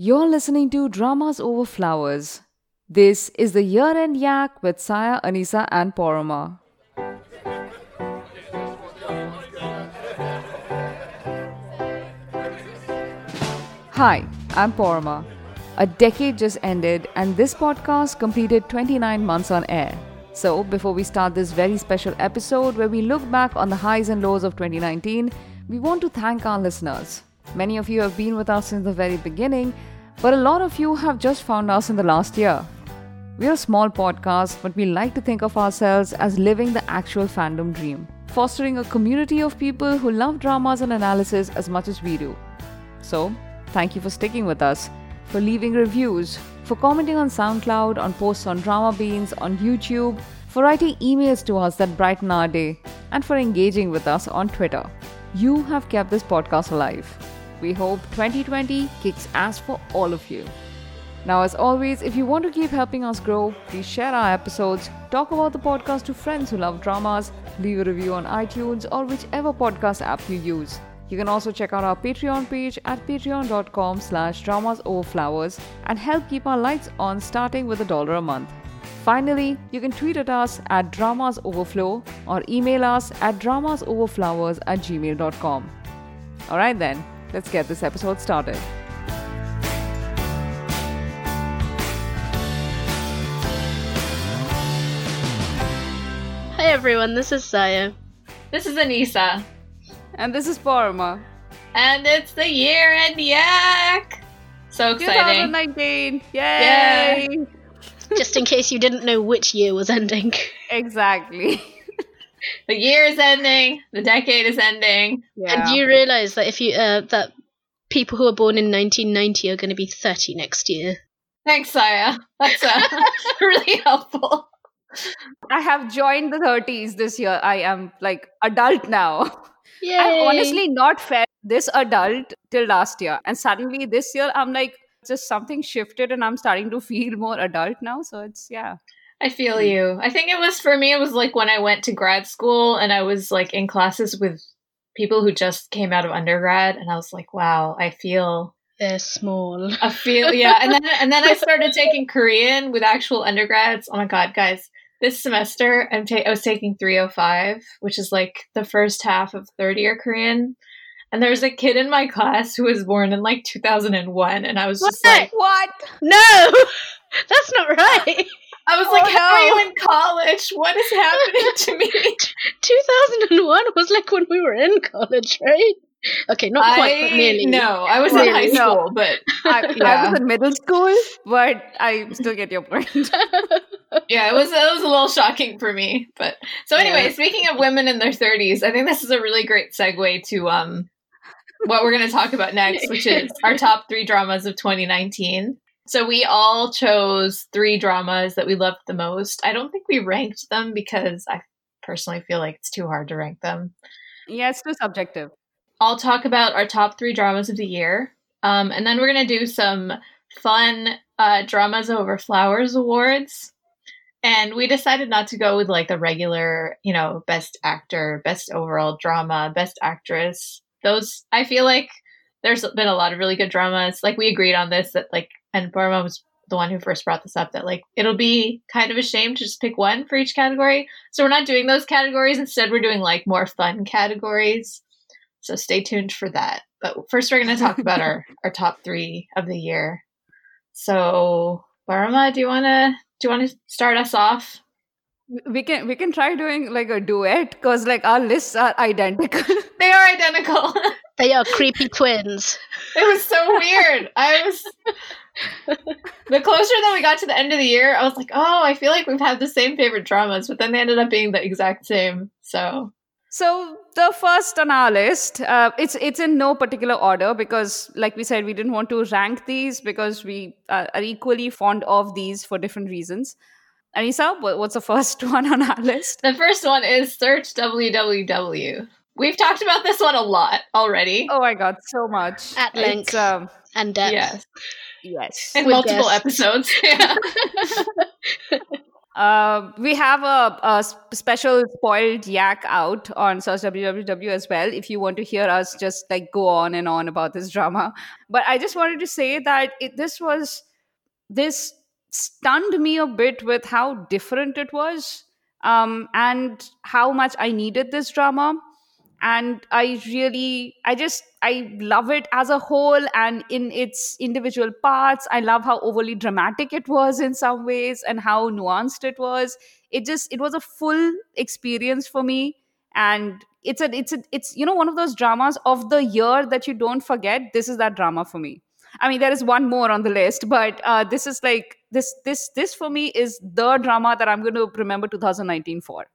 You're listening to Dramas Over Flowers. This is the year end yak with Saya, Anisa, and Paroma. Hi, I'm Paroma. A decade just ended, and this podcast completed 29 months on air. So, before we start this very special episode where we look back on the highs and lows of 2019, we want to thank our listeners. Many of you have been with us since the very beginning, but a lot of you have just found us in the last year. We're a small podcast, but we like to think of ourselves as living the actual fandom dream, fostering a community of people who love dramas and analysis as much as we do. So, thank you for sticking with us, for leaving reviews, for commenting on SoundCloud, on posts on Dramabeans, on YouTube, for writing emails to us that brighten our day, and for engaging with us on Twitter. You have kept this podcast alive. We hope 2020 kicks ass for all of you. Now, as always, if you want to keep helping us grow, please share our episodes, talk about the podcast to friends who love dramas, leave a review on iTunes or whichever podcast app you use. You can also check out our Patreon page at patreon.com slash dramasoverflowers and help keep our lights on starting with a dollar a month. Finally, you can tweet at us at dramasoverflow or email us at dramasoverflowers at gmail.com. Alright then, let's get this episode started. Hi everyone, this is Saya. This is Anisa. And this is Paroma. And it's the year end yak! So exciting. 2019! Yay! Yay! Just in case you didn't know which year was ending. Exactly. The year is ending, the decade is ending. Yeah. And you realize that if you uh, that people who are born in 1990 are going to be 30 next year. Thanks, Saya. That's uh, really helpful. I have joined the 30s this year. I am like adult now. Yay! I've honestly not felt this adult till last year. And suddenly this year, I'm like, just something shifted and I'm starting to feel more adult now. So it's, yeah. I feel hmm. you. I think it was for me, it was like when I went to grad school and I was like in classes with people who just came out of undergrad and I was like, wow, I feel They're small. I feel yeah. And then and then I started taking Korean with actual undergrads. Oh my god, guys. This semester I'm ta- I was taking 305, which is like the first half of third year Korean. And there was a kid in my class who was born in like 2001 and I was just like What? No! That's not right! I was Oh, like, how are you in college? What is happening to me? 2001 was like when we were in college, right? Okay, not quite, but nearly. no, I was in Really? high No. school, but I, I Yeah. was in middle school, but I still get your point. yeah, it was it was a little shocking for me. But so anyway, Yeah. speaking of women in their thirties, I think this is a really great segue to um what we're going to talk about next, which is our top three dramas of 2019. So we all chose three dramas that we loved the most. I don't think we ranked them because I personally feel like it's too hard to rank them. yeah, it's too subjective. I'll talk about our top three dramas of the year. Um, and then we're going to do some fun uh, Dramas Over Flowers awards. And we decided not to go with like the regular, you know, best actor, best overall drama, best actress. Those, I feel like there's been a lot of really good dramas. Like we agreed on this that like, and Paroma was the one who first brought this up that like it'll be kind of a shame to just pick one for each category. So we're not doing those categories. Instead, we're doing like more fun categories. So stay tuned for that. But first, we're going to talk about our, our top three of the year. So, Paroma, do you want to do you want to start us off? We can we can try doing like a duet because like our lists are identical. They are identical. They are creepy twins. it was so weird. I was the closer that we got to the end of the year, I was like, oh, I feel like we've had the same favorite dramas, but then they ended up being the exact same. So So the first on our list, uh, it's it's in no particular order because, like we said, we didn't want to rank these because we uh, are equally fond of these for different reasons. Anisa, what, what's the first one on our list? the first one is Search WWW. We've talked about this one a lot already. Oh my god, so much At length. um, And depth. yes. yes. In With multiple guests. episodes. Yeah. Uh, we have a, a, special spoiled yak out on Search WWW as well. If you want to hear us just like go on and on about this drama, but I just wanted to say that it, this was this stunned me a bit with how different it was um, and how much I needed this drama and i really i just i love it as a whole and in its individual parts. I love how overly dramatic it was in some ways and how nuanced it was. It just it was a full experience for me. And it's a it's a it's you know one of those dramas of the year that you don't forget this is that drama for me. I mean there is one more on the list but uh, this is like this this this for me is the drama that i'm going to remember 2019 for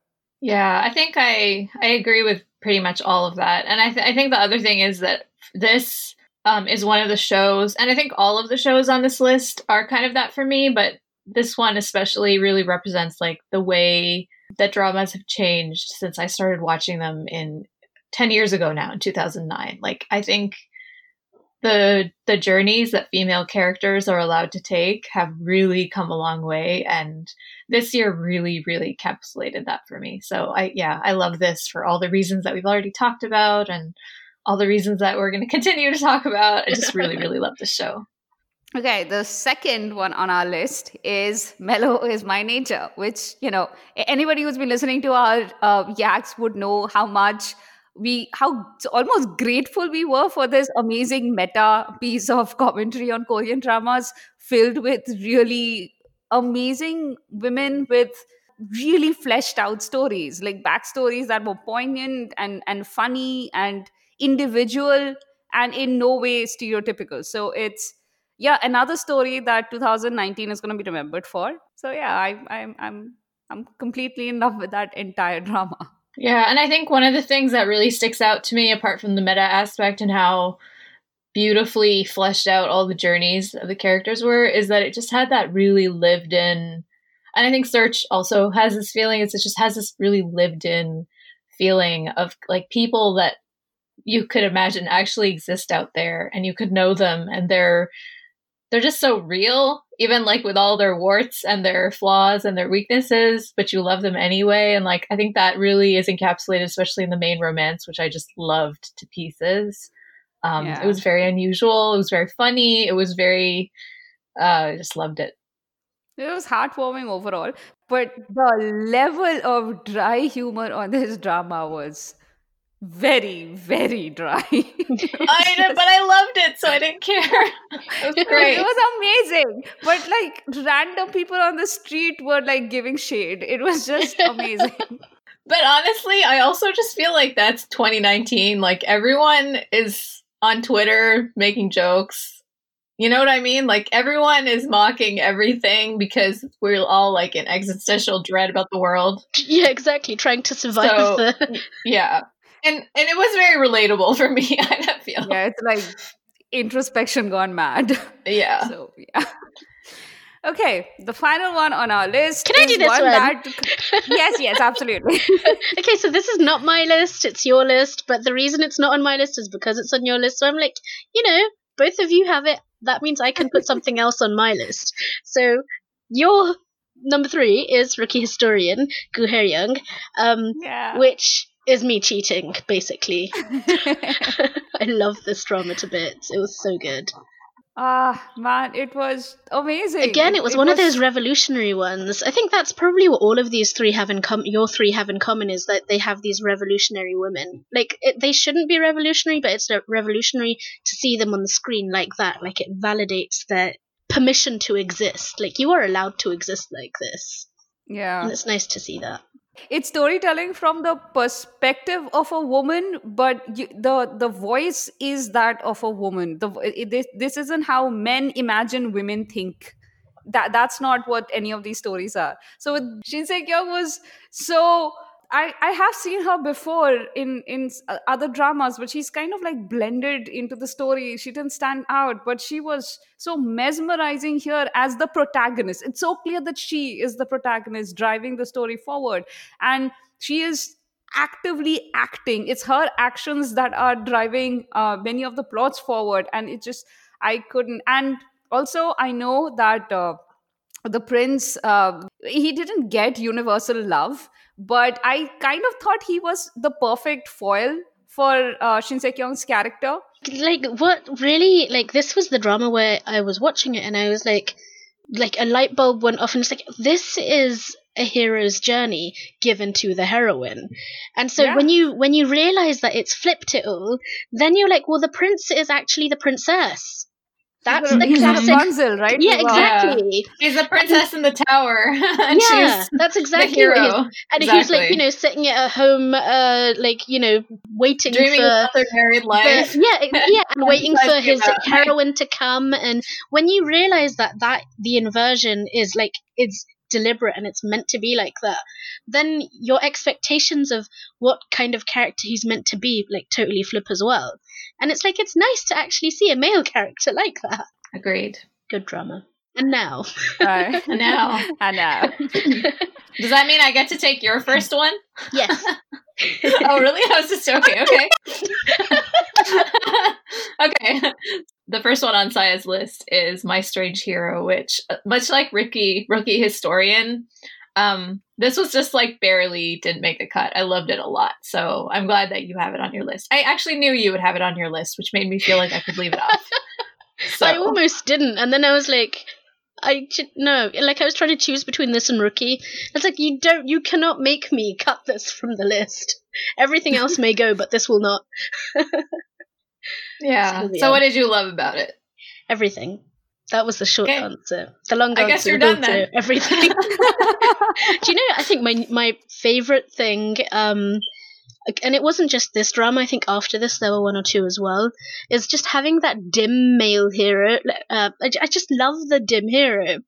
yeah i think i i agree with pretty much all of that. And I, th- I think the other thing is that this um, is one of the shows, and I think all of the shows on this list are kind of that for me, but this one especially really represents like the way that dramas have changed since I started watching them in 10 years ago now in 2009. Like I think the the journeys that female characters are allowed to take have really come a long way and this year really really encapsulated that for me. So i yeah i love this for all the reasons that we've already talked about and all the reasons that we're going to continue to talk about. I just really really love this show. Okay, the second one on our list is Melo is My Nature, which, you know, anybody who's been listening to our uh, yaks would know how much we how almost grateful we were for this amazing meta piece of commentary on Korean dramas filled with really amazing women with really fleshed out stories like backstories that were poignant and and funny and individual and in no way stereotypical. So it's yeah another story that 2019 is going to be remembered for. So yeah i i'm i'm i'm completely in love with that entire drama yeah, and I think one of the things that really sticks out to me, apart from the meta aspect and how beautifully fleshed out all the journeys of the characters were, is that it just had that really lived in. And I think Search also has this feeling, it just has this really lived in feeling of like people that you could imagine actually exist out there and you could know them and they're they're just so real, even like with all their warts and their flaws and their weaknesses, but you love them anyway. And like, I think that really is encapsulated, especially in the main romance, which I just loved to pieces. Um, yeah. It was very unusual. It was very funny. It was very, uh, I just loved it. It was heartwarming overall, but the level of dry humor on this drama was very very dry. I know but i loved it so i didn't care. It was great. it was amazing. But like random people on the street were like giving shade. It was just amazing. But honestly i also just feel like that's 2019 like everyone is on twitter making jokes. You know what i mean? Like everyone is mocking everything because we're all like in existential dread about the world. Yeah exactly. Trying to survive so, the yeah and and it was very relatable for me. I feel. Yeah, it's like introspection gone mad. Yeah. So yeah. Okay, the final one on our list. Can I do this one? one? That... yes, yes, absolutely. okay, so this is not my list; it's your list. But the reason it's not on my list is because it's on your list. So I'm like, you know, both of you have it. That means I can put something else on my list. So your number three is rookie historian Goo Hae-ryung, um, yeah. which is me cheating, basically. I love this drama to bits. It was so good. Ah, man, it was amazing. Again, it was it one was... of those revolutionary ones. I think that's probably what all of these three have in common. Your three have in common is that they have these revolutionary women. Like it, they shouldn't be revolutionary, but it's revolutionary to see them on the screen like that. Like it validates their permission to exist. Like you are allowed to exist like this. Yeah, and it's nice to see that it's storytelling from the perspective of a woman but you, the the voice is that of a woman. The it, this, this isn't how men imagine women think. That that's not what any of these stories are. So shin se-kyung was so I, I have seen her before in in other dramas, but she's kind of like blended into the story. She didn't stand out, but she was so mesmerizing here as the protagonist. It's so clear that she is the protagonist driving the story forward, and she is actively acting. It's her actions that are driving uh, many of the plots forward, and it just I couldn't. And also, I know that. Uh, the prince uh, he didn't get universal love but i kind of thought he was the perfect foil for uh, Shin Se-kyung's character. Like what really like this was the drama where I was watching it and I was like like a light bulb went off and it's like this is a hero's journey given to the heroine. And so Yeah. when you when you realize that it's flipped it all then you're like well the prince is actually the princess that's He's the He's classic Rapunzel, right yeah Wow. exactly She's the princess in the tower, and yeah she's that's the exactly what he's hero. and he's like you know sitting at home uh like you know waiting Dreaming for about their married life. the- yeah, it- yeah, and waiting for his heroine to come. And when you realize that that the inversion is like it's deliberate and it's meant to be like that, then your expectations of what kind of character he's meant to be like totally flip as well. And it's like it's nice to actually see a male character like that. Agreed. Good drama. And now, Right. And now, I know. does that mean I get to take your first one? yes, oh, really? I was just joking. Okay. okay. The first one on Saya's list is My Strange Hero, which, uh, much like Ricky, Rookie Historian, um, this was just like barely didn't make the cut. I loved it a lot. So I'm glad that you have it on your list. I actually knew you would have it on your list, which made me feel like I could leave it off. So, I almost didn't, and then I was like. I should no, like I was trying to choose between this and rookie. It's like you don't, you cannot make me cut this from the list. Everything else may go, but this will not. yeah. So what did you love about it? Everything. That was the short Okay. answer. The long I answer. guess you're was done then. Everything. Do you know? I think my my favorite thing, um, and it wasn't just this drama. I think after this there were one or two as well. Is just having that dim male hero. Uh, I, I just love the dim hero.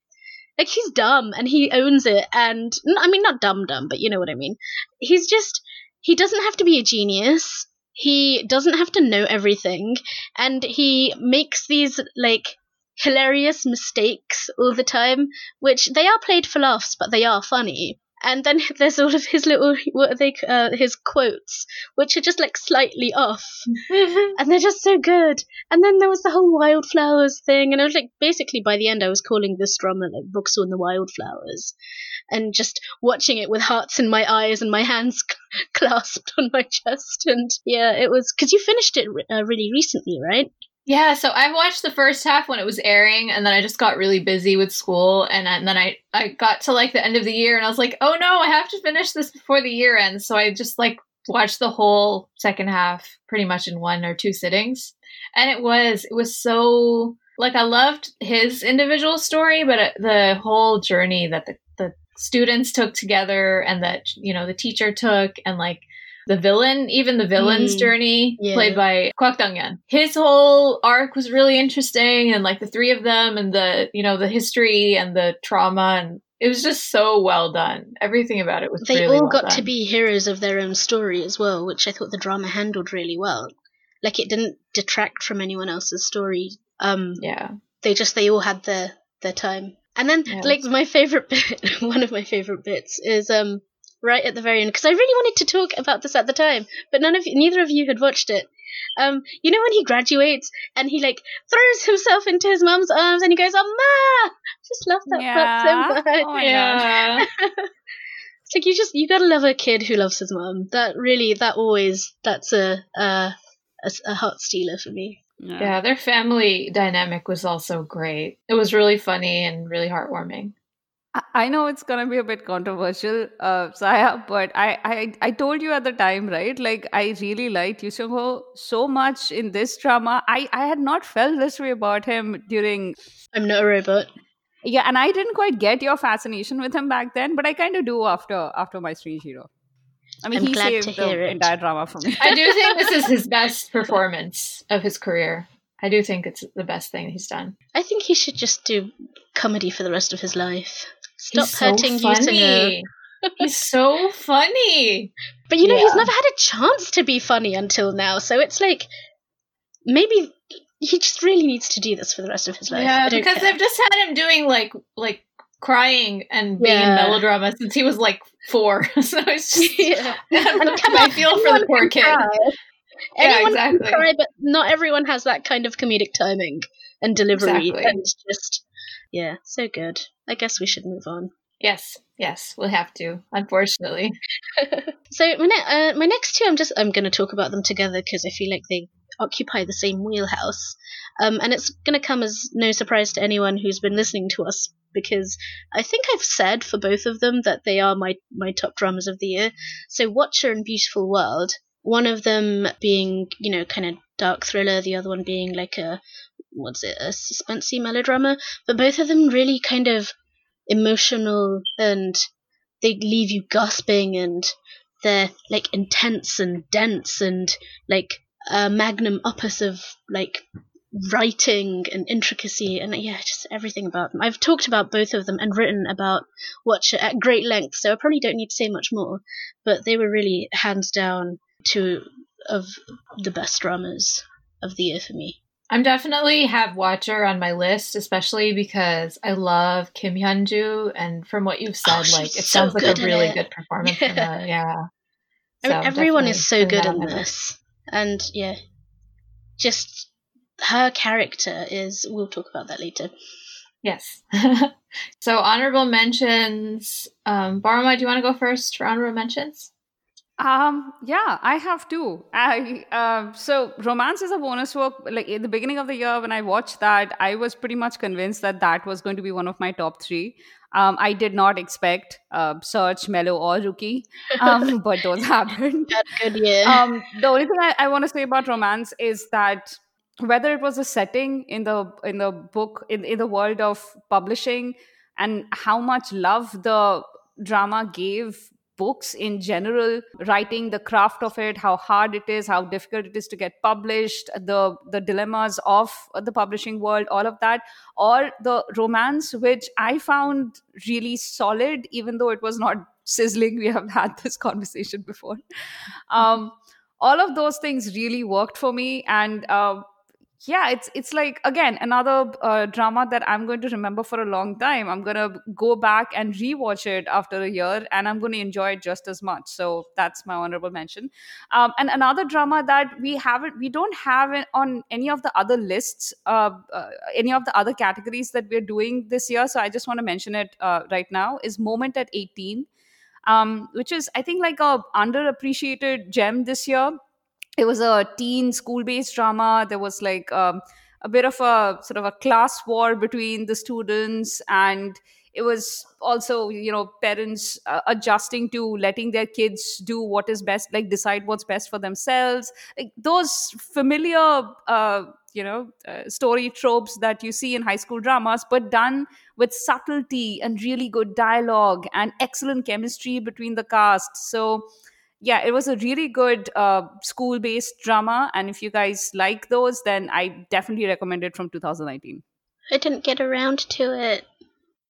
Like he's dumb and he owns it, and i mean not dumb dumb, but you know what I mean. He's just he doesn't have to be a genius. He doesn't have to know everything, and he makes these like hilarious mistakes all the time, which they are played for laughs, but they are funny. And then there's all of his little what are they uh, his quotes, which are just like slightly off, and they're just so good. And then there was the whole wildflowers thing, and I was like, basically by the end, I was calling this drama like Books on the Wildflowers, and just watching it with hearts in my eyes and my hands clasped on my chest. And yeah, it was because you finished it uh, really recently, right? Yeah, so I watched the first half when it was airing, and then I just got really busy with school, and, and then I I got to like the end of the year, and I was like, oh no, I have to finish this before the year ends. So I just like watched the whole second half pretty much in one or two sittings, and it was it was so like I loved his individual story, but uh, the whole journey that the the students took together, and that you know the teacher took, and like the villain, even the villain's Mm, journey, yeah. played by Kwak Dong-yeon. His whole arc was really interesting, and like the three of them, and the you know the history and the trauma, and it was just so well done. Everything about it was They really all well got done. to be heroes of their own story as well, which I thought the drama handled really well. Like it didn't detract from anyone else's story. Um, yeah. they just they all had their their time. And then Yeah, like my favorite bit, one of my favorite bits is um right at the very end because I really wanted to talk about this at the time, but none of neither of you had watched it. Um, you know when he graduates and he like throws himself into his mum's arms and he goes, "Oh, ma!" I just love that part so Yeah. much. Oh my yeah. It's like you just you gotta love a kid who loves his mum. That really that always that's a uh, a, a heart stealer for me. Yeah, their family dynamic was also great. It was really funny and really heartwarming. I- I know it's gonna be a bit controversial, uh, Saya, but I, I I told you at the time, right? Like I really liked Yoo Seung-ho so much in this drama. I I had not felt this way about him during I'm not a robot. yeah, and I didn't quite get your fascination with him back then, but I kind of do after after my Strange Hero. I mean, I'm he glad to saved the hear it. entire drama for me. I do think this is his best performance of his career. I do think it's the best thing he's done. I think he should just do comedy for the rest of his life. Stop He's hurting Yoo Seung-ho. he's so funny. But you know, he's never had a chance to be funny until now, so it's like maybe he just really needs to do this for the rest of his life. Yeah, because care. they've just had him doing like like crying and being Yeah. in melodrama since he was like four. so it's just yeah. And come I on, feel for the poor can kid. cry. Yeah, exactly. can cry, but not everyone has that kind of comedic timing and delivery. Exactly. And it's just, yeah, so good. I guess we should move on. Yes, yes, we'll have to. Unfortunately. so my, ne- uh, my next two, I'm just I'm going to talk about them together because I feel like they occupy the same wheelhouse, um, and it's going to come as no surprise to anyone who's been listening to us because I think I've said for both of them that they are my my top dramas of the year. So Watcher and Beautiful World, one of them being you know kind of dark thriller, the other one being like a what's it a suspensey melodrama, but both of them really kind of emotional and they leave you gasping and they're like intense and dense and like a magnum opus of like writing and intricacy and yeah just everything about them. I've talked about both of them and written about watcher at great length so i probably don't need to say much more but they were really hands down two of the best dramas of the year for me I'm definitely have Watcher on my list, especially because I love Kim Hyun-joo, and from what you've Oh, said, like it so sounds like a really it. good performance from her. Yeah. I mean, everyone is so good in this and yeah just her character is we'll talk about that later Yes. so honorable mentions. Um, Paroma, do you want to go first for honorable mentions? Um, yeah, I have two. I uh, so romance is a bonus book. Like in the beginning of the year, when I watched that, I was pretty much convinced that that was going to be one of my top three. Um, I did not expect uh, Search, Melo, or Rookie, um, but those happened. a good year um, the only thing I, I want to say about romance is that whether it was a setting in the in the book in, in the world of publishing and how much love the drama gave books in general writing the craft of it how hard it is how difficult it is to get published the the dilemmas of the publishing world all of that or the romance which i found really solid even though it was not sizzling. We have had this conversation before. Um all of those things really worked for me and uh, yeah it's it's like again another uh, drama that i'm going to remember for a long time. I'm going to go back and rewatch it after a year and i'm going to enjoy it just as much. So that's my honorable mention. Um, and another drama that we haven't we don't have on any of the other lists uh, uh, any of the other categories that we're doing this year. So i just want to mention it uh, right now is moment at 18 um, which is i think like a underappreciated gem this year it was a teen school based drama. There was like um, a bit of a sort of a class war between the students and it was also you know parents uh, adjusting to letting their kids do what is best like decide what's best for themselves. Like those familiar uh, you know uh, story tropes that you see in high school dramas but done with subtlety and really good dialogue and excellent chemistry between the cast. So yeah it was a really good uh, school based drama and if you guys like those then i definitely recommend it from 2019 i didn't get around to it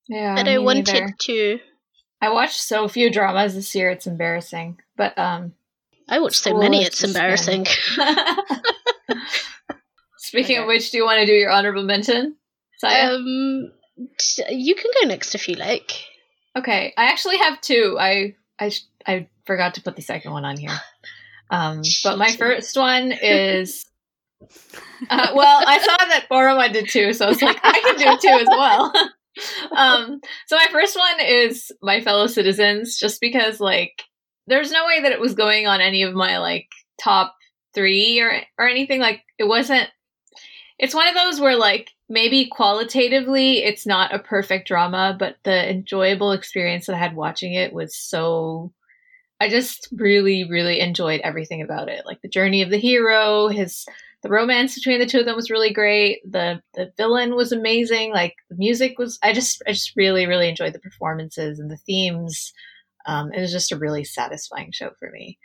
Yeah. but i me wanted neither. to I watched so few dramas this year, it's embarrassing. But um i watched so many it's embarrassing Speaking of which, do you want to do your honorable mention? Saya? um t- you can go next if you like Okay, I actually have two. I I I forgot to put the second one on here. Um, but my first one is. Uh, well, I saw that Paroma did too, so I was like, I can do it too as well. um, so my first one is my fellow citizens, just because like there's no way that it was going on any of my like top three or or anything. Like it wasn't. It's one of those where like maybe qualitatively it's not a perfect drama, but the enjoyable experience that I had watching it was so I just really, really enjoyed everything about it. Like the journey of the hero, his the romance between the two of them was really great. The the villain was amazing. Like the music was I just I just really, really enjoyed the performances and the themes. Um, it was just a really satisfying show for me.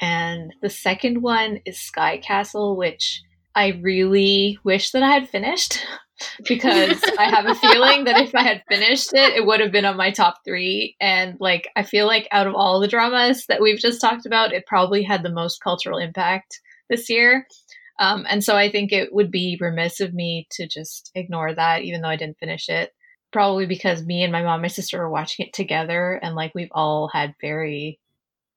And the second one is Sky Castle, which I really wish that I had finished because I have a feeling that if I had finished it, it would have been on my top three. And like, I feel like out of all the dramas that we've just talked about, it probably had the most cultural impact this year. Um, and so I think it would be remiss of me to just ignore that, even though I didn't finish it. Probably because me and my mom, my sister were watching it together, and like we've all had very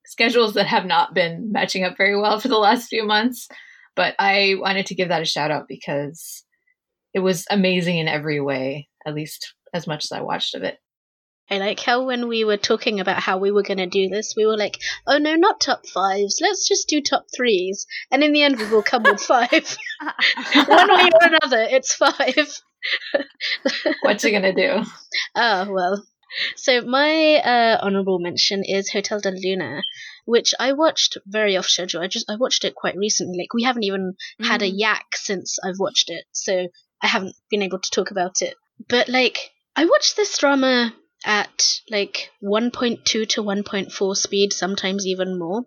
schedules that have not been matching up very well for the last few months. But I wanted to give that a shout out because it was amazing in every way. at least as much as I watched of it. I like how when we were talking about how we were going to do this, we were like, oh no, not top fives. Let's just do top threes. And in the end, we will come with five. One way or another, it's five. What you gonna do? Oh, well. So my uh, honorable mention is Hotel Del Luna, which I watched very off schedule. I just I watched it quite recently. Like we haven't even had a Mm. yak since I've watched it, so I haven't been able to talk about it. But like I watched this drama at like 1.2 to 1.4 speed, sometimes even more.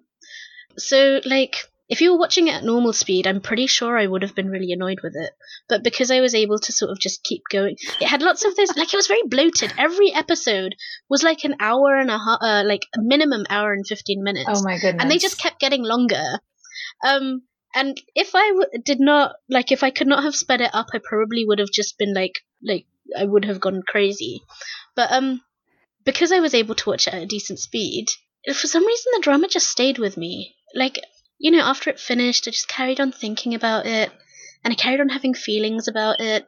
So like if you were watching it at normal speed, I'm pretty sure I would have been really annoyed with it. But because I was able to sort of just keep going, it had lots of those. Like it was very bloated. Every episode was like an hour and a half, uh, like a minimum hour and fifteen minutes, Oh my goodness! and they just kept getting longer. Um, and if I w- did not like, if I could not have sped it up, I probably would have just been like, like I would have gone crazy. But um, because I was able to watch it at a decent speed, for some reason the drama just stayed with me. Like you know, after it finished, I just carried on thinking about it, and I carried on having feelings about it,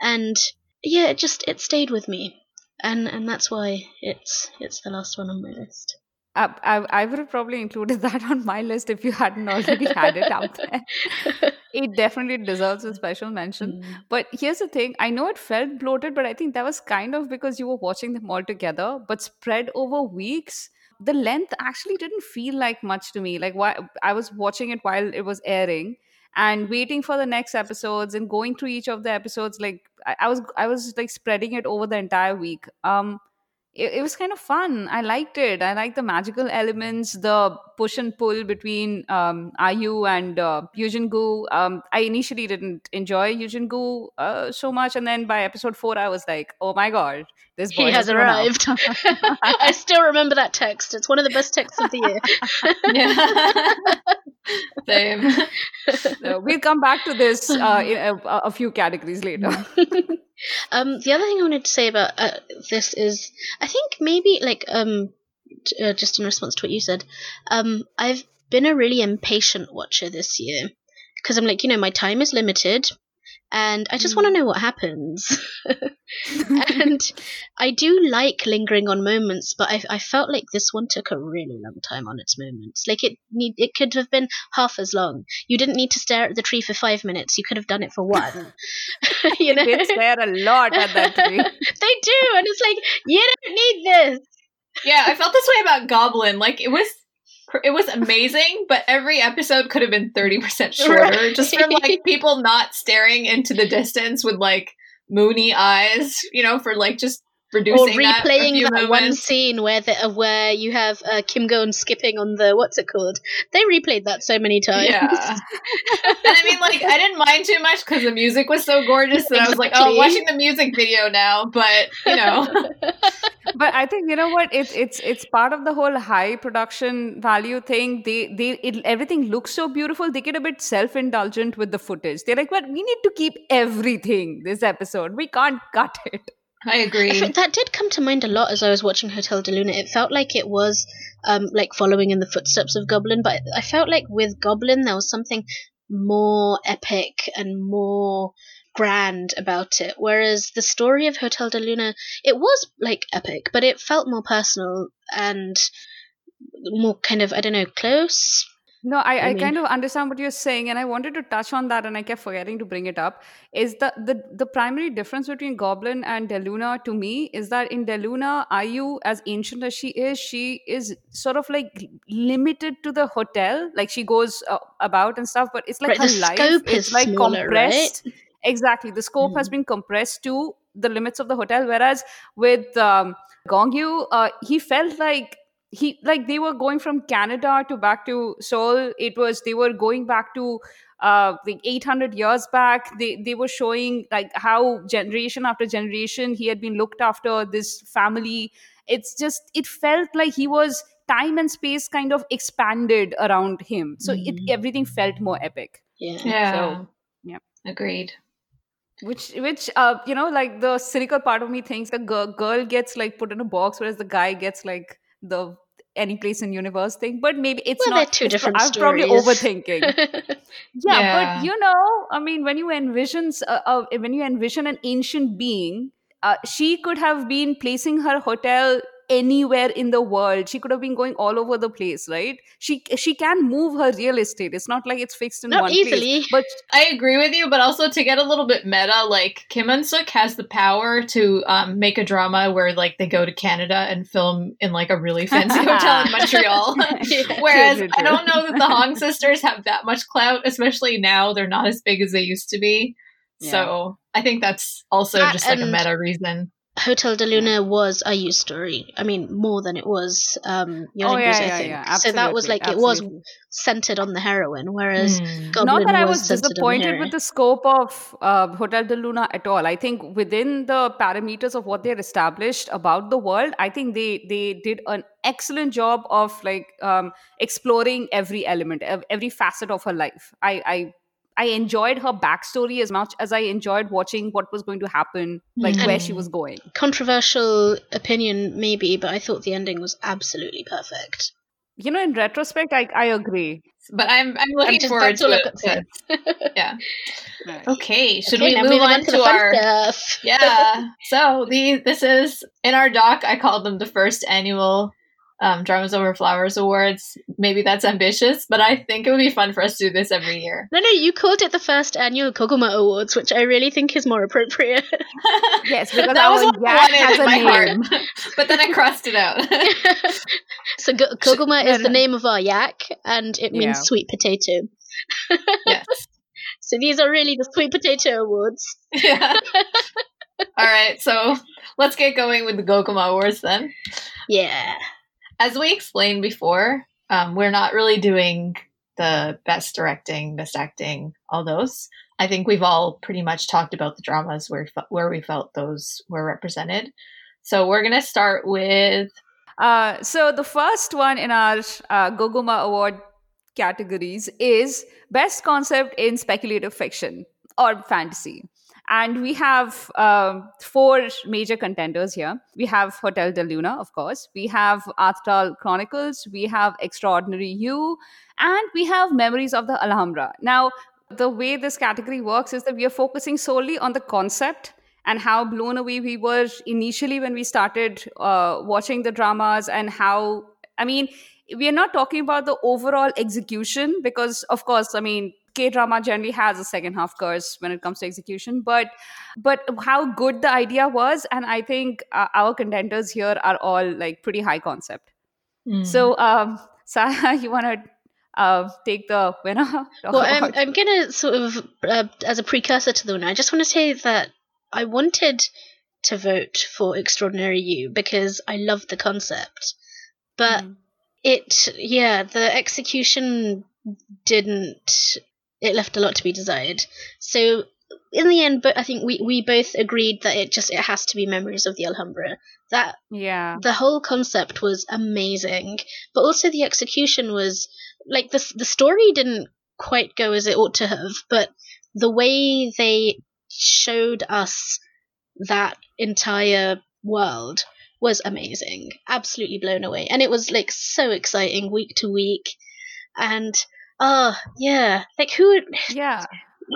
and yeah, it just it stayed with me, and and that's why it's it's the last one on my list. I, I, I would have probably included that on my list if you hadn't already had it out there. It definitely deserves a special mention. Mm. But here's the thing I know it felt bloated, but I think that was kind of because you were watching them all together, but spread over weeks. The length actually didn't feel like much to me. Like, why I was watching it while it was airing and waiting for the next episodes and going through each of the episodes. Like, I, I was, I was like spreading it over the entire week. Um, it, it was kind of fun. I liked it. I liked the magical elements, the push and pull between um, IU and uh, Yeo Jin-goo. Um, I initially didn't enjoy Yeo Jin-goo uh, so much, and then by episode four, I was like, "Oh my god, this boy he has grown arrived. I still remember that text. It's one of the best texts of the year. Same. So we'll come back to this uh, in a, a few categories later. um, the other thing I wanted to say about uh, this is, I think maybe like um, t- uh, just in response to what you said, um, I've been a really impatient watcher this year because I'm like, you know, my time is limited, and I just hmm. want to know what happens. and I do like lingering on moments, but I, I felt like this one took a really long time on its moments. Like it need it could have been half as long. You didn't need to stare at the tree for five minutes. You could have done it for one. you know, they stare a lot at that tree. they do, and it's like you don't need this. Yeah, I felt this way about Goblin. Like it was it was amazing, but every episode could have been 30% shorter Right. just from like people not staring into the distance with like moony eyes, you know, for like just Or reducing that, a replaying few that one scene where the, uh, where you have uh, Kim Go-eun skipping on the what's it called? They replayed that so many times. Yeah. and I mean, like, I didn't mind too much because the music was so gorgeous that I was like, oh, I'm watching the music video now. But, you know, but I think you know what it's it's it's part of the whole high production value thing. They they it, everything looks so beautiful. They get a bit self indulgent with the footage. They're like, well, we need to keep everything this episode. We can't cut it. I I agree. fe- that did come to mind a lot as I was watching Hotel Del Luna. It felt like it was um, like following in the footsteps of Goblin, but I felt like with Goblin there was something more epic and more grand about it. Whereas the story of Hotel Del Luna, it was like epic, but it felt more personal and more kind of I don't know close. No, I, I I, mean- kind of understand what you're saying, and I wanted to touch on that, and I kept forgetting to bring it up. Is the the the primary difference between Goblin and Del Luna to me is that in Deluna, IU, as ancient as she is, she is sort of like limited to the hotel, like she goes uh, about and stuff, but it's like Right, her the life scope is like smaller, right? Compressed. Exactly, the scope has Mhm. been compressed to the limits of the hotel, whereas with um, Gong Yoo, uh, he felt like he like they were going from Canada to back to Seoul. It was they were going back to uh like 800 years back. They they were showing like how generation after generation he had been looked after this family. It's just it felt like he was time and space kind of expanded around him. So it Mhm. everything felt more epic. Yeah. yeah. So, yeah. Agreed. Which which uh you know like the cynical part of me thinks the girl, girl gets like put in a box whereas the guy gets like the any place in universe thing. But maybe it's Well, not they're two it's different i'm probably overthinking. Yeah, Yeah. but you know i mean when you envision s- uh, uh, when you envision an ancient being uh, she could have been placing her hotel anywhere in the world she could have been going all over the place right she she can move her real estate it's not like it's fixed in Not one easily. place but I agree with you, but also to get a little bit meta, like Kim Eun-sook has the power to um, make a drama where like they go to Canada and film in like a really fancy hotel in Montreal. Whereas I don't know that the Hong sisters have that much clout, especially now they're not as big as they used to be. So I think that's also That just like a meta reason. Hotel Del Luna was a used story. I mean, more than it was um, Yonaguni, oh yeah I yeah think. yeah so that was absolutely, like it was centered on the heroine, whereas Hmm. Goblin not that I was, was centered the disappointed with the scope of uh, Hotel Del Luna at all. I think within the parameters of what they're established about the world, I think they they did an excellent job of like um, exploring every element, every facet of her life. I, I I enjoyed her backstory as much as I enjoyed watching what was going to happen, like hmm. where she was going. Controversial opinion, maybe, but I thought the ending was absolutely perfect. You know, in retrospect, I I agree. But I'm I'm looking just- forward that's to I've it. got to say. to- yeah. Right. Okay. Should Okay, we now move moving on to to the our stuff. yeah. So the this is in our doc. I called them the first annual um, Dramas Over Flowers Awards. Maybe that's ambitious, but I think it would be fun for us to do this every year. No, no, you called it the first annual Goguma Awards, which I really think is more appropriate. Yes, because that our was what I yak wanted in my name. heart, but then I crossed it out. so Go- Goguma no, is the no. name of our yak, and it means Yeah. sweet potato. yes. So these are really the sweet potato awards. Yeah. All right. So let's get going with the Goguma Awards then. Yeah. As we explained before, um, we're not really doing the best directing, best acting, all those. I think we've all pretty much talked about the dramas where where we felt those were represented. So we're gonna start with Uh, so the first one in our uh, Goguma Award categories is best concept in speculative fiction or fantasy. And we have um, four major contenders here. We have Hotel Del Luna, of course. We have Arthdal Chronicles. We have Extraordinary You. And we have Memories of the Alhambra. Now, the way this category works is that we are focusing solely on the concept and how blown away we were initially when we started uh, watching the dramas and how i mean we are not talking about the overall execution because of course i mean k drama generally has a second half curse when it comes to execution but but how good the idea was and i think uh, our contenders here are all like pretty high concept so um Saya, you want to uh, take the winner Well, I'm, I'm going to sort of, uh, as a precursor to the winner, I just want to say that I wanted to vote for Extraordinary You because I love the concept. But Mm. it, yeah, the execution didn't, it left a lot to be desired. So in the end, but I think we, we both agreed that it just, it has to be Memories of the Alhambra. That yeah the whole concept was amazing, but also the execution was like the the story didn't quite go as it ought to have, but the way they showed us that entire world was amazing. Absolutely blown away. And it was like so exciting week to week. And oh yeah, like who yeah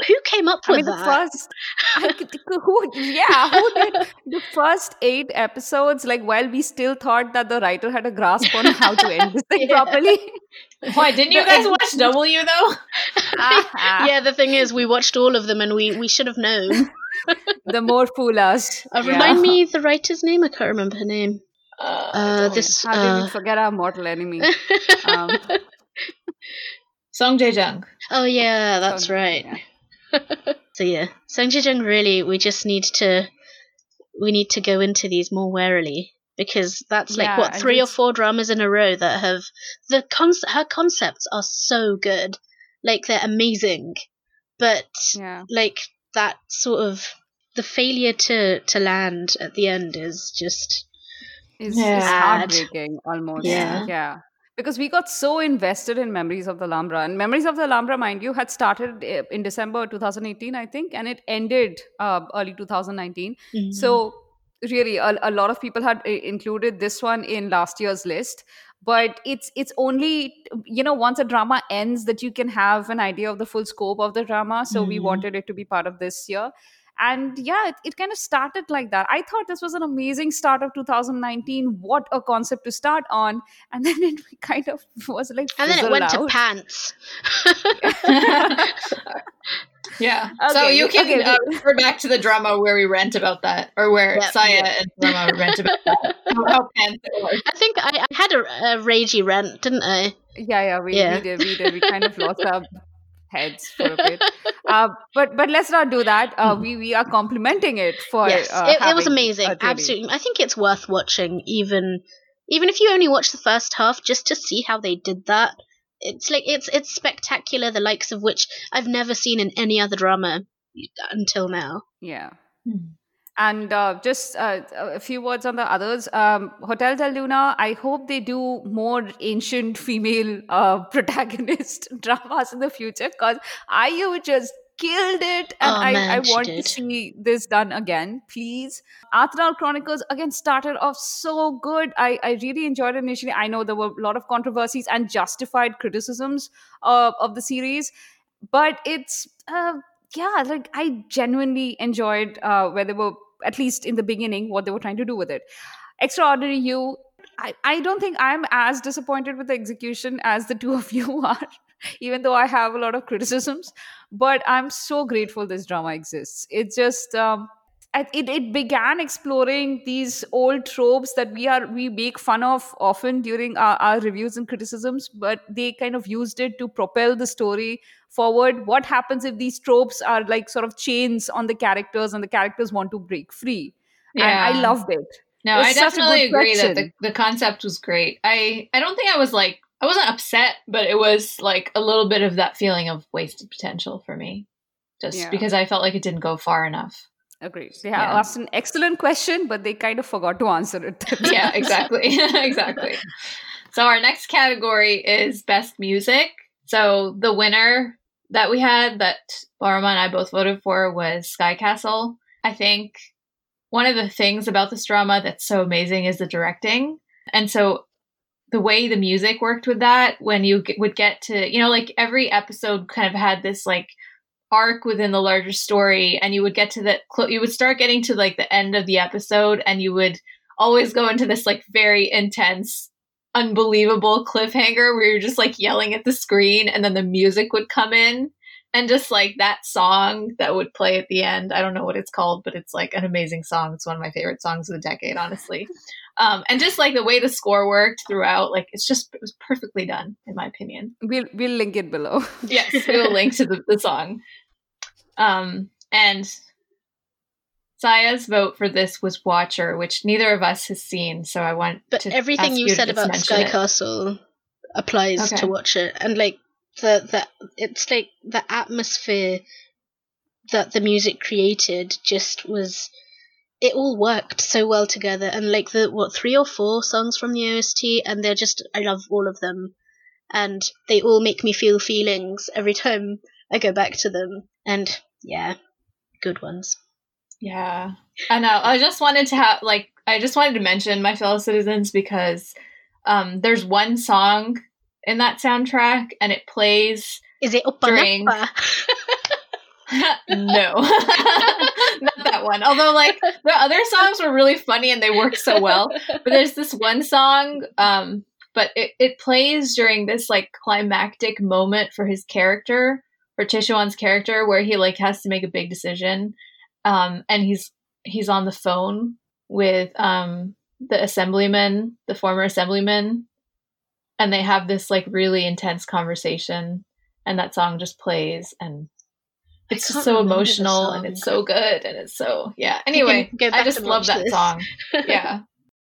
who came up I with mean, the that? first, I who, yeah, who did the first eight episodes? Like, while we still thought that the writer had a grasp on how to end this thing Yeah. properly. Why didn't you The guys watch execution- W though? Ah, yeah, the thing is, we watched all of them, and we we should have known. the more fool us. Uh, Yeah. Remind me the writer's name. I can't remember her name. Uh, Uh, this. How did we Uh, forget our mortal enemy? Um, Song Jae Jung. oh yeah, that's Song- right. yeah. So yeah, Song Ji Jung. Really, we just need to we need to go into these more warily because that's like Yeah, what three or four dramas in a row that have the concept. Her concepts are so good, like they're amazing, but yeah. like that sort of the failure to to land at the end is just It's, Yeah. it's Sad. heartbreaking almost. Yeah. Yeah. Because we got so invested in Memories of the Alhambra. And Memories of the Alhambra, mind you, had started uh, in December 2018, I think, and it ended uh, early 2019. Mhm. So, really, a, a lot of people had uh, included this one in last year's list. But it's it's only you know once a drama ends that you can have an idea of the full scope of the drama. So we Mhm. wanted it to be part of this year, and yeah it, it kind of started like that. I thought this was an amazing start of 2019 what a concept to start on. And then it kind of was like and then it went out. to pants. Yeah. Okay, so you can okay. uh, refer back to the drama where we rant about that or where yep, saya yep. and drama rant about that. How pants i think i, I had a, a ragey rant didn't i? Yeah yeah we, yeah. we did we did. We kind of lost our heads for a bit. uh, but but let's not do that. Uh, we we are complimenting it for. Yes, uh, it, it, was amazing. Absolutely, I think it's worth watching, even even if you only watch the first half, just to see how they did that. It's like it's it's spectacular, the likes of which I've never seen in any other drama until now. Yeah. Mm. And uh, just uh, a few words on the others. Um, Hotel Del Luna, I hope they do more ancient female uh, protagonist dramas in the future because IU just killed it and oh, I, man, I want to see this done again please. Arthdal Chronicles again started off so good. I, I really enjoyed it initially. I know there were a lot of controversies and justified criticisms uh, of the series but it's uh, yeah like I genuinely enjoyed uh, where they were at least in the beginning what they were trying to do with it. Extraordinary you. I, I don't think i'm as disappointed with the execution as the two of you are even though i have a lot of criticisms. But i'm so grateful this drama exists. It's just um, it, it began exploring these old tropes that we are we make fun of often during our, our reviews and criticisms but they kind of used it to propel the story forward what happens if these tropes are like sort of chains on the characters and the characters want to break free yeah. and i loved it no i definitely agree question. that the, the concept was great i i don't think i was like i wasn't upset but it was like a little bit of that feeling of wasted potential for me just yeah. because i felt like it didn't go far enough Agreed. They yeah. asked an excellent question, but they kind of forgot to answer it. yeah, exactly. exactly. So our next category is best music. So the winner that we had that Paroma and I both voted for was Sky Castle. I think one of the things about this drama that's so amazing is the directing. And so the way the music worked with that, when you would get to, you know, like every episode kind of had this like arc within the larger story and you would get to the you would start getting to like the end of the episode and you would always go into this like very intense unbelievable cliffhanger where you're just like yelling at the screen and then the music would come in and just like that song that would play at the end i don't know what it's called but it's like an amazing song it's one of my favorite songs of the decade honestly um, and just like the way the score worked throughout like it's just it was perfectly done in my opinion we'll we'll link it below yes we'll link to the, the song um, and Saya's vote for this was Watcher, which neither of us has seen. So I want. But everything you, you said about Sky it. Castle applies okay. to Watcher, and like the the it's like the atmosphere that the music created just was. It all worked so well together, and like the what three or four songs from the OST, and they're just I love all of them, and they all make me feel feelings every time I go back to them, and yeah, good ones. Yeah. I know. I just wanted to have like I just wanted to mention my fellow citizens because um there's one song in that soundtrack and it plays Is it during no. Not that one. Although like the other songs were really funny and they work so well. But there's this one song um but it, it plays during this like climactic moment for his character for Tishuan's character where he like has to make a big decision um and he's he's on the phone with um the assemblyman the former assemblyman and they have this like really intense conversation and that song just plays and it's just so emotional and it's so good and it's so yeah anyway i just love that this. song. Yeah.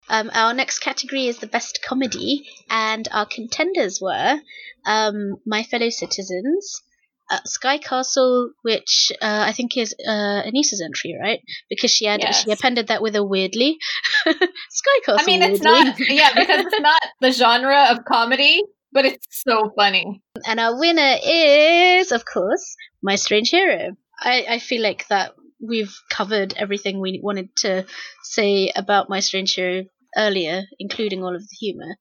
Um, our next category is the best comedy and our contenders were um, my fellow citizens uh, Sky Castle, which uh, I think is uh, Anisa's entry, right? Because she had yes. she appended that with a weirdly. Sky Castle. I mean, it's weirdly. not yeah because it's not the genre of comedy, but it's so funny. And our winner is, of course, My Strange Hero. I, I feel like that we've covered everything we wanted to say about My Strange Hero earlier, including all of the humor.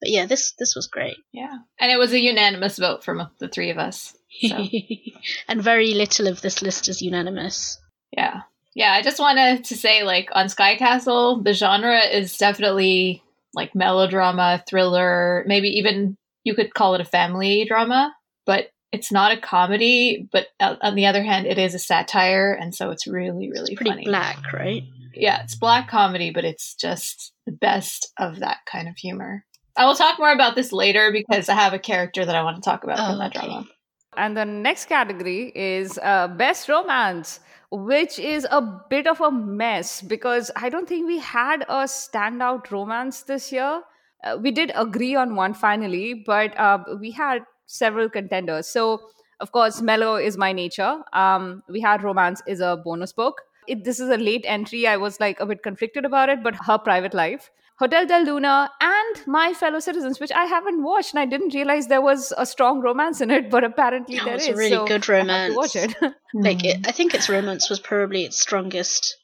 But yeah, this this was great. Yeah, and it was a unanimous vote from the three of us. So. and very little of this list is unanimous. Yeah. Yeah, I just wanted to say like on Sky Castle, the genre is definitely like melodrama, thriller, maybe even you could call it a family drama, but it's not a comedy, but on the other hand, it is a satire, and so it's really, really it's pretty funny. black, right? Yeah, it's black comedy, but it's just the best of that kind of humor. I will talk more about this later because I have a character that I want to talk about Oh, from that okay. drama. And the next category is uh, best romance, which is a bit of a mess because I don't think we had a standout romance this year. Uh, we did agree on one finally, but uh, we had several contenders. So, of course, Melo is my nature. Um, we had Romance is a bonus book. It, this is a late entry. I was like a bit conflicted about it, but her private life. Hotel del Luna and My Fellow Citizens, which I haven't watched, and I didn't realize there was a strong romance in it, but apparently Oh, there it's is. a really so good I have to watch romance. it. Like, it, I think its romance was probably its strongest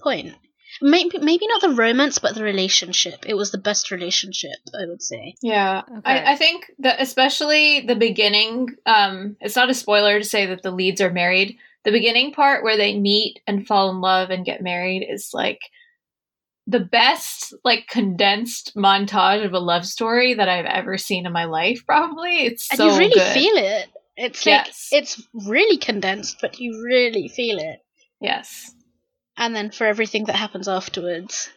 point. Maybe, maybe not the romance, but the relationship. It was the best relationship, I would say. Yeah, Okay. I, I think that especially the beginning. Um, it's not a spoiler to say that the leads are married. The beginning part where they meet and fall in love and get married is like the best, like condensed montage of a love story that I've ever seen in my life. Probably it's And so you really good. feel it. It's like Yes. it's really condensed, but you really feel it. yes, And then for everything that happens afterwards.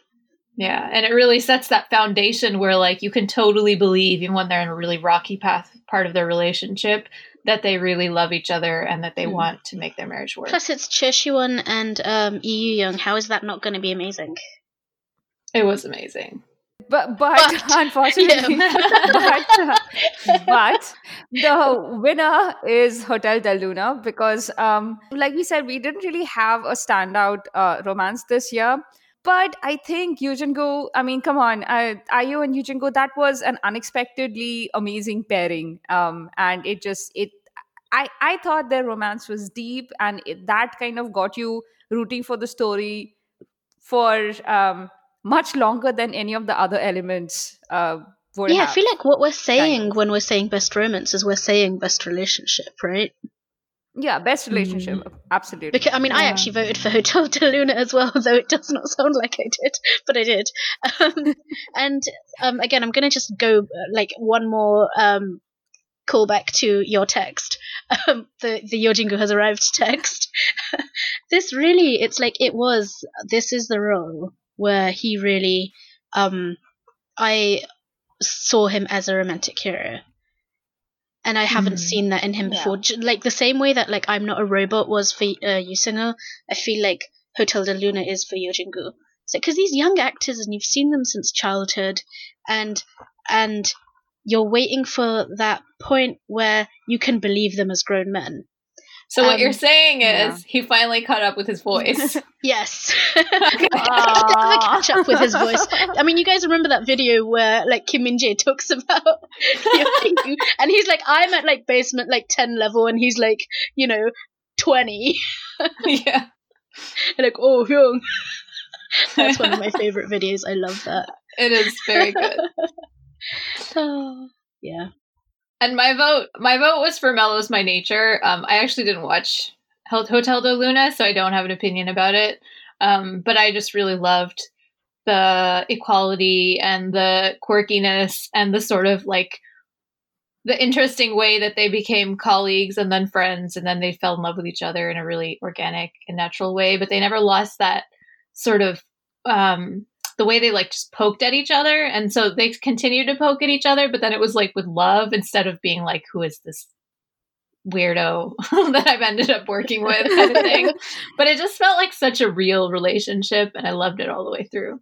yeah, and it really sets that foundation where like you can totally believe, even when they're in a really rocky path part of their relationship, that they really love each other and that they Mm. want to make their marriage work. Plus, it's Choi Siwon and um, EU Young. How is that not going to be amazing? It was amazing. But, but, But, unfortunately, but, but the winner is Hotel del Luna because, um, like we said, we didn't really have a standout uh, romance this year. But I think Yeo Jin-goo, I mean, come on, uh, IU and Yeo Jin-goo, that was an unexpectedly amazing pairing. Um, and it just, it, I, I thought their romance was deep and it, that kind of got you rooting for the story for um, much longer than any of the other elements uh, would yeah, have. I feel like what we're saying of. when we're saying best romance is we're saying best relationship, right? yeah, best relationship, absolutely. Because I mean, I actually voted for Hotel Del Luna as well, though it does not sound like I did, but I did. Um, and um, again, I'm gonna just go uh, like one more um, callback to your text, um, the the Yeo Jin-goo has arrived text. this really, it's like it was. This is the role where he really, um, I saw him as a romantic hero. And I haven't Mhm. seen that in him before. J- Like the same way that like I'm not a robot was for uh, Yoo Seung-ho, I feel like Hotel Del Luna is for Yeo Jin-goo. So because these young actors and you've seen them since childhood, and and you're waiting for that point where you can believe them as grown men. So what Um, you're saying is yeah. he finally caught up with his voice. Yes. Aw. catch up with his voice. I mean, you guys remember that video where like Kim Min Jae talks about Yeo Jin-goo, and he's like, I'm at like basement like ten level, and he's like, you know, twenty. yeah. And like, oh, Hyung. That's one of my favorite videos. I love that. It is very good. Oh, yeah. And my vote my vote was for Melo's My Nature. Um I actually didn't watch Hotel Del Luna, so I don't have an opinion about it. Um but I just really loved the equality and the quirkiness and the sort of like the interesting way that they became colleagues and then friends and then they fell in love with each other in a really organic and natural way but they never lost that sort of um the way they like just poked at each other. And so they continued to poke at each other but then it was like with love instead of being like who is this weirdo that i've ended up working with kind of thing. But it just felt like such a real relationship and i loved it all the way through.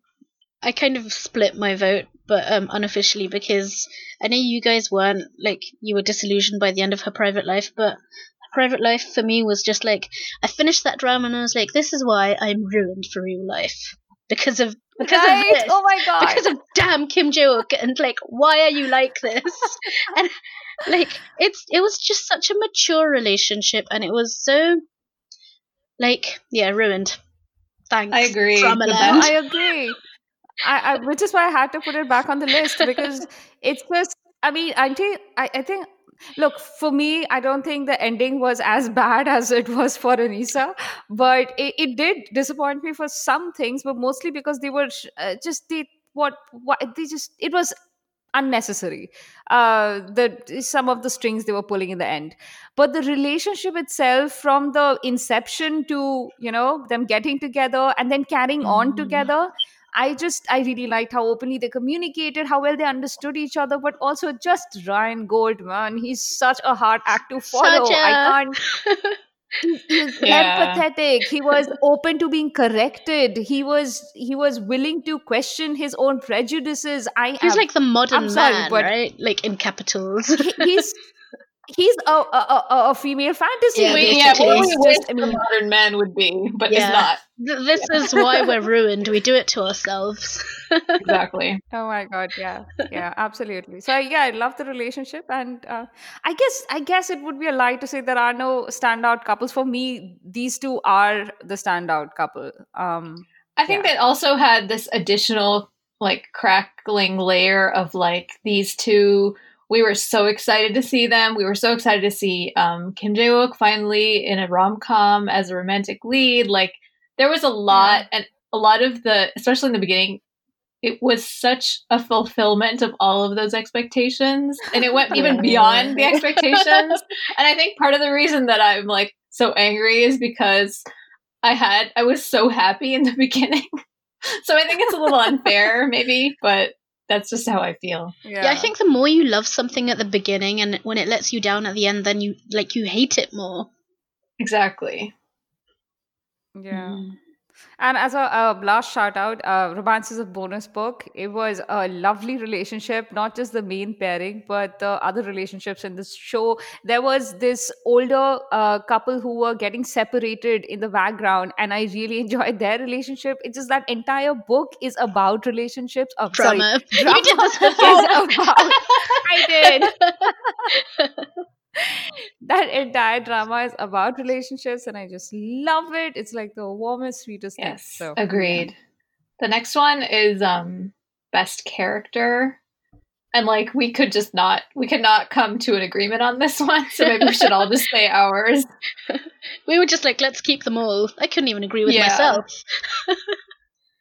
I kind of split my vote, but um, unofficially because I know you guys weren't like you were disillusioned by the end of her private life, but her private life for me was just like I finished that drama and I was like, this is why I'm ruined for real life because of because right? of this. Oh my god. because of damn Kim Jae-wook and like why are you like this and like it's it was just such a mature relationship and it was so like yeah ruined thanks I agree. Drama Land. I agree. I, I, which is why I had to put it back on the list because it's just. I mean, I think I, I think Look, for me, I don't think the ending was as bad as it was for Anisa, but it, it did disappoint me for some things, but mostly because they were uh, just they what what they just it was unnecessary uh the some of the strings they were pulling in the end but the relationship itself from the inception to you know them getting together and then carrying on Mm. together I just I really liked how openly they communicated, how well they understood each other, but also just Ryan Goldman. He's such a hard act to follow. Such a- I can't. He, he Yeah. empathetic. He was open to being corrected. He was he was willing to question his own prejudices. I He's am, like the modern I'm sorry, man, but- right? Like in capitals. he- he's he's a, a, a, a female fantasy. Yeah, we, yeah, what we It's wish just- I the mean, modern man would be, but Yeah. is not. Th- this is why we're ruined. We do it to ourselves. Exactly. Oh my god, yeah. Yeah, absolutely. So yeah, I love the relationship and uh, I guess I guess it would be a lie to say there are no standout couples. For me, these two are the standout couple. Um I think Yeah. that also had this additional like crackling layer of like these two. We were so excited to see them. We were so excited to see um, Kim Jae Wook finally in a rom com as a romantic lead. Like there was a lot, and a lot of the, especially in the beginning, it was such a fulfillment of all of those expectations, and it went even beyond the expectations. and I think part of the reason that I'm like so angry is because I had I was so happy in the beginning. so I think it's a little unfair maybe, but that's just how I feel. yeah. Yeah, I think the more you love something at the beginning and when it lets you down at the end, then you like you hate it more. Exactly. yeah. Mm. And as a, a last shout out, uh, Romance is a bonus book. It was a lovely relationship, not just the main pairing, but the other relationships in this show. There was this older uh, couple who were getting separated in the background, and I really enjoyed their relationship. It's just that entire book is about relationships. Oh, sorry, Drama. drama did this is about. I did. That entire drama is about relationships, and I just love it. It's like the warmest, sweetest thing. Yes. So Agreed. The next one is um best character. And like we could just not we could not come to an agreement on this one, so maybe we should all just say ours. we were just like, let's keep them all. I couldn't even agree with Yeah. myself.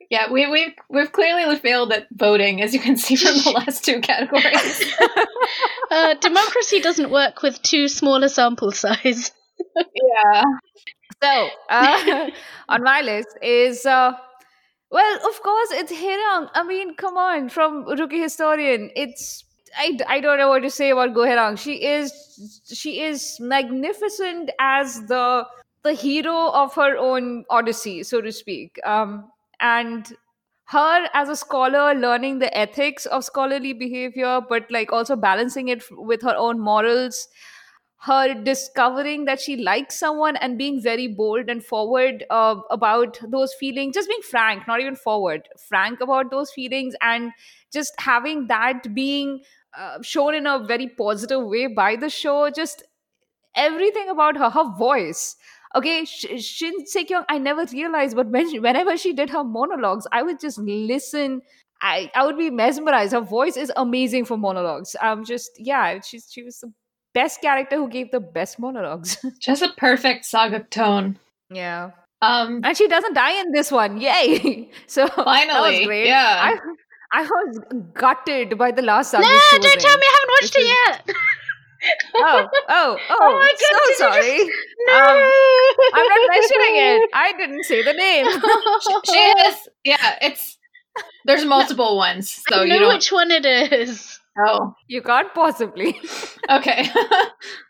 Yeah, we we we've clearly failed at voting, as you can see from the last two categories. Uh, democracy doesn't work with too small a sample size. yeah. So, uh, on my list is, uh, well, of course, it's Hae-ryung. I mean, come on, from Rookie Historian. It's, I, I don't know what to say about Goo Hae-ryung. She is, she is magnificent as the, the hero of her own odyssey, so to speak. Um, and her as a scholar learning the ethics of scholarly behavior, but like also balancing it with her own morals her discovering that she likes someone and being very bold and forward uh, about those feelings just being frank not even forward frank about those feelings and just having that being uh, shown in a very positive way by the show just everything about her her voice okay Sh- Shin Se-kyung i never realized but when she, whenever she did her monologues i would just listen I, I would be mesmerized. Her voice is amazing for monologues. I'm just yeah, she's she was the best character who gave the best monologues. Just a perfect sageuk tone. yeah. Um And she doesn't die in this one. Yay. So that was Finally, great. yeah. I I was gutted by the last no, she was don't tell me I haven't watched This it yet. Oh, oh, oh, Oh my God, so did you just- sorry. no. Um, I'm not mentioning it. I didn't say the name. she is yeah, it's there's multiple ones, so I you know which one it is. Oh. You can't possibly. Okay.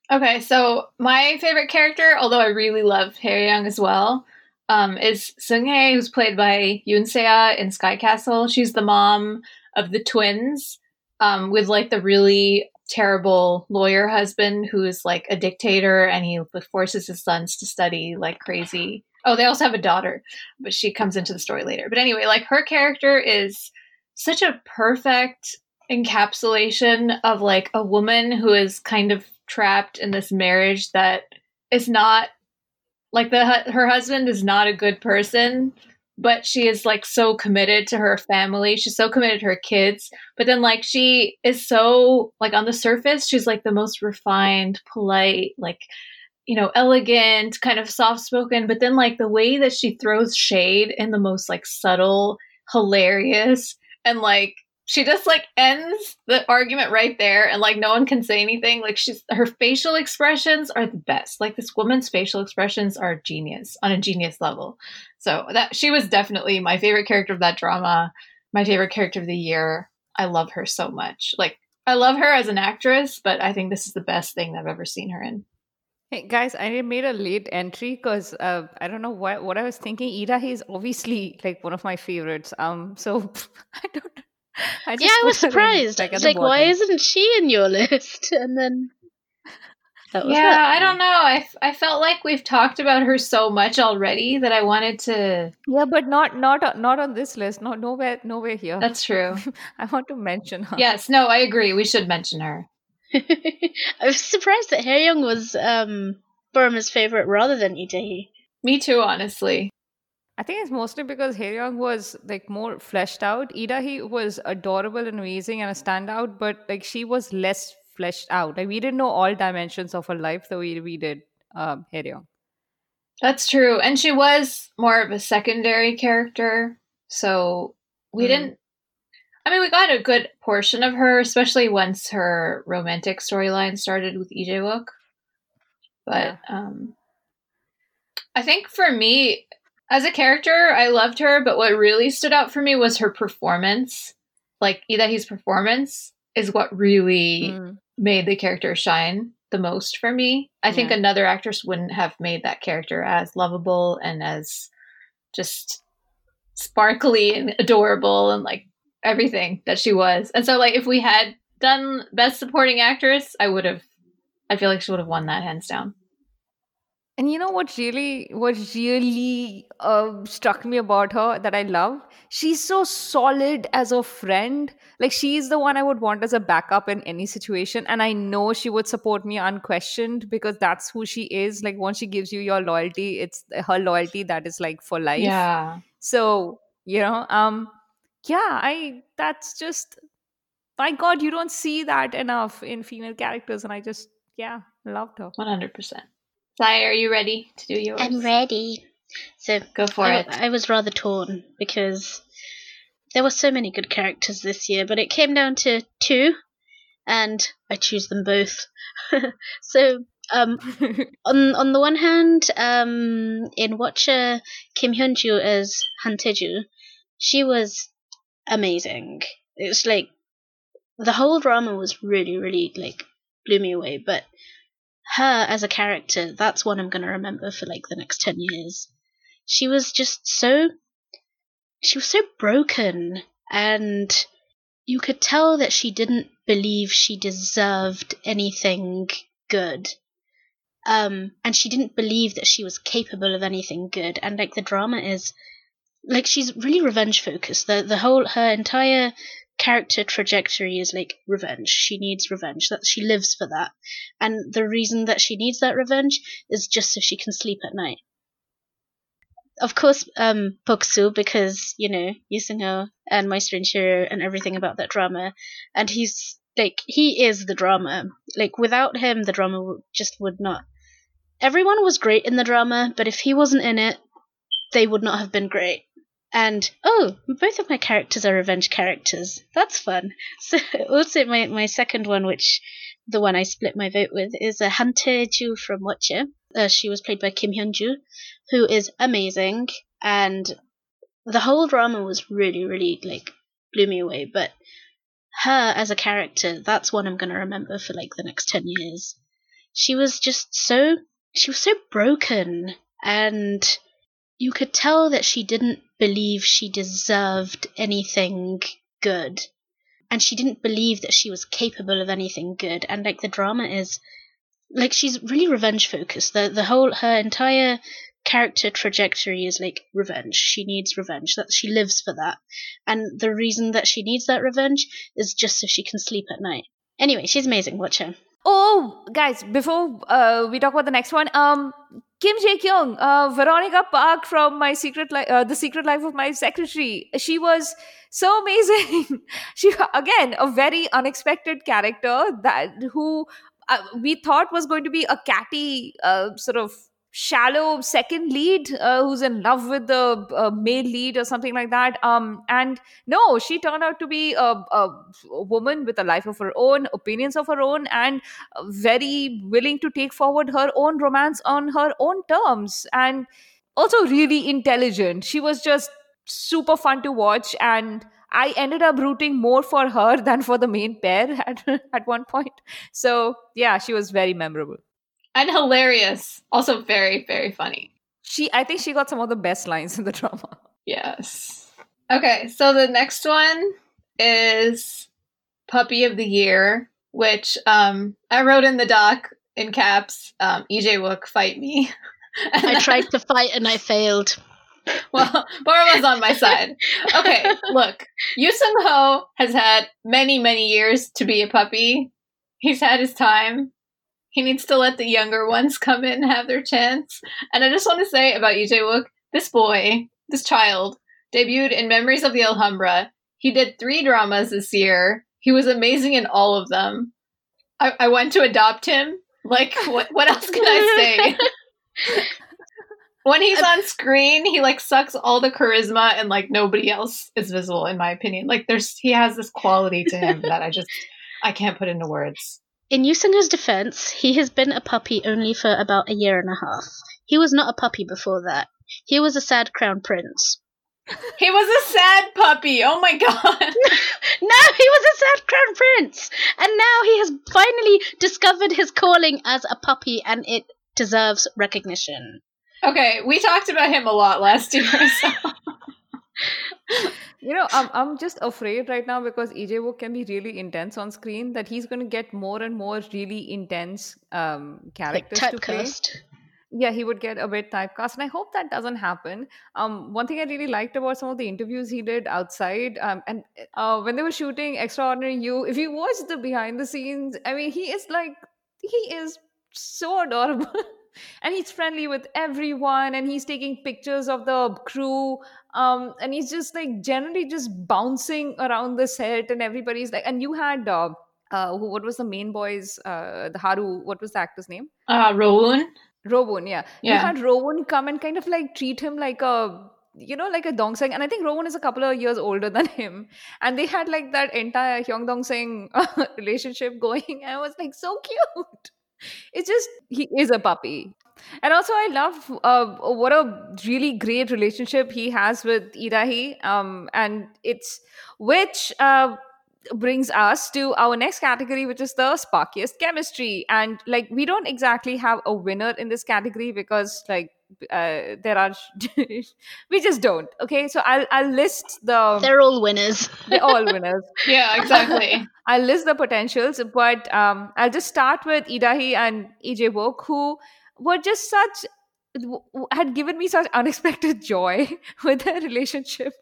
okay, so my favorite character, although I really love Hae-ryung as well, um, is Seung-hye, who's played by Yoon Se-ah in Sky Castle. She's the mom of the twins, um, with like the really terrible lawyer husband who is like a dictator and he forces his sons to study like crazy. Oh, they also have a daughter, but she comes into the story later. But anyway, like her character is such a perfect encapsulation of like a woman who is kind of trapped in this marriage that is not like the her husband is not a good person but she is like so committed to her family. She's so committed to her kids. But then like she is so like on the surface, she's like the most refined, polite, like you know, elegant, kind of soft spoken, but then like the way that she throws shade in the most like subtle, hilarious, and like she just like ends the argument right there and like no one can say anything. Like she's her facial expressions are the best. Like this woman's facial expressions are genius on a genius level. So that she was definitely my favorite character of that drama my favorite character of the year. I love her so much. Like i love her as an actress but i think this is the best thing i've ever seen her in. Hey guys, I made a late entry because uh, I don't know what what I was thinking. Ida is obviously like one of my favorites. Um, so I don't I yeah, I was surprised. I was like why isn't she in your list? And then yeah, I don't know. I, I felt like we've talked about her so much already that I wanted to. Yeah, but not not not on this list. Not nowhere nowhere here. That's true. I want to mention her. Yes, no, I agree. We should mention her. I was surprised that Hae-ryung was um Paroma's favorite rather than Lee Da-hee. Me too, honestly. I think it's mostly because Hae-ryung was like more fleshed out. Lee Da-hee was adorable and amazing and a standout, but like she was less fleshed out. Like we didn't know all dimensions of her life the way we did um Hae-ryung. That's true. And she was more of a secondary character. So we mm. didn't I mean we got a good portion of her, especially once her romantic storyline started with Lee Jae-wook. But yeah. um I think for me as a character, I loved her, but what really stood out for me was her performance. Like Lee Da-hee's performance is what really mm. made the character shine the most for me. I yeah. think another actress wouldn't have made that character as lovable and as just sparkly and adorable and like everything that she was. And so like if we had done best supporting actress, I would have I feel like she would have won that hands down. And you know what really what really uh, struck me about her that I love? She's so solid as a friend. Like she's the one I would want as a backup in any situation and I know she would support me unquestioned because that's who she is. Like once she gives you your loyalty, it's her loyalty that is like for life. Yeah. So, you know, um yeah, I that's just my god, you don't see that enough in female characters and I just yeah, loved her. 100%. Sai, are you ready to do yours? I'm ready. So go for I, it. I was rather torn because there were so many good characters this year, but it came down to two, and I choose them both. so um, on on the one hand, um, in Watcher, Kim Hyun Joo as Han Tae-ju, she was amazing. It was like the whole drama was really, really like blew me away. But her as a character, that's one I'm going to remember for like the next 10 years. She was just so. She was so broken, and you could tell that she didn't believe she deserved anything good. Um, and she didn't believe that she was capable of anything good. And like the drama is, like she's really revenge focused. The the whole her entire character trajectory is like revenge. She needs revenge. That she lives for that. And the reason that she needs that revenge is just so she can sleep at night. Of course, um, Bok-soo, because, you know, Yoo and My Strange and everything about that drama. And he's, like, he is the drama. Like, without him, the drama just would not. Everyone was great in the drama, but if he wasn't in it, they would not have been great. And oh, both of my characters are revenge characters. That's fun. So also my, my second one, which the one I split my vote with, is a Han Tae-ju from Watcher. Uh, she was played by Kim Hyun Joo, who is amazing, and the whole drama was really, really like blew me away. But her as a character, that's one I'm gonna remember for like the next ten years. She was just so she was so broken and you could tell that she didn't believe she deserved anything good. And she didn't believe that she was capable of anything good. And like the drama is like she's really revenge focused. The the whole her entire character trajectory is like revenge. She needs revenge. That she lives for that. And the reason that she needs that revenge is just so she can sleep at night. Anyway, she's amazing. Watch her. Oh, guys, before uh, we talk about the next one, um, Kim Jae Kyung, uh, Veronica Park from my secret, li- uh, the Secret Life of My Secretary. She was so amazing. she again a very unexpected character that who uh, we thought was going to be a catty uh, sort of shallow second lead uh, who's in love with the uh, male lead or something like that. Um and no she turned out to be a, a, woman with a life of her own opinions of her own and very willing to take forward her own romance on her own terms and also really intelligent. She was just super fun to watch and I ended up rooting more for her than for the main pair at, at one point. So, yeah, she was very memorable and hilarious. Also very, very funny. She I think she got some of the best lines in the drama. Yes. Okay, so the next one is Puppy of the Year, which um I wrote in the doc in caps, um, Lee Jae-wook fight me. I tried to fight and I failed. Well, was on my side. Okay, look, Yoo Seung-ho has had many, many years to be a puppy. He's had his time. He needs to let the younger ones come in and have their chance. And I just want to say about Lee Jae-wook, this boy, this child, debuted in Memories of the Alhambra. He did three dramas this year. He was amazing in all of them. I, I went to adopt him. Like, what, what else can I say? when he's on screen, he like sucks all the charisma and like nobody else is visible, in my opinion. Like, there's he has this quality to him that I just I can't put into words. In Yoo Seung-ho's defense, he has been a puppy only for about a year and a half. He was not a puppy before that. He was a sad crown prince. he was a sad puppy. Oh my god. no, he was a sad crown prince. And now he has finally discovered his calling as a puppy and it deserves recognition. Okay, we talked about him a lot last year. So. You know, I'm I'm just afraid right now because Lee Jae-wook can be really intense on screen. That he's going to get more and more really intense um, characters like to play. Yeah, he would get a bit typecast, and I hope that doesn't happen. Um, one thing I really liked about some of the interviews he did outside, um, and uh, when they were shooting Extraordinary You, if you watch the behind the scenes, I mean, he is like he is so adorable. and he's friendly with everyone and he's taking pictures of the crew um and he's just like generally just bouncing around the set and everybody's like and you had uh, uh who, what was the main boys uh the haru what was the actor's name? Uh rowoon rowoon yeah. yeah. you had rowoon come and kind of like treat him like a you know, like a dongsaeng, and I think Rowoon is a couple of years older than him, and they had like that entire Hyung Dong Seng relationship going. And I was like, so cute. It's just he is a puppy and also i love uh, what a really great relationship he has with Lee Da-hee um, and it's which uh, brings us to our next category which is the sparkiest chemistry. And like we don't exactly have a winner in this category because like uh, there are we just don't okay? So i'll i'll list the they're all winners. They're all winners. Yeah exactly. I'll list the potentials but um i'll just start with Lee Da-hee and Lee Jae-wook, who were just such had given me such unexpected joy with their relationship.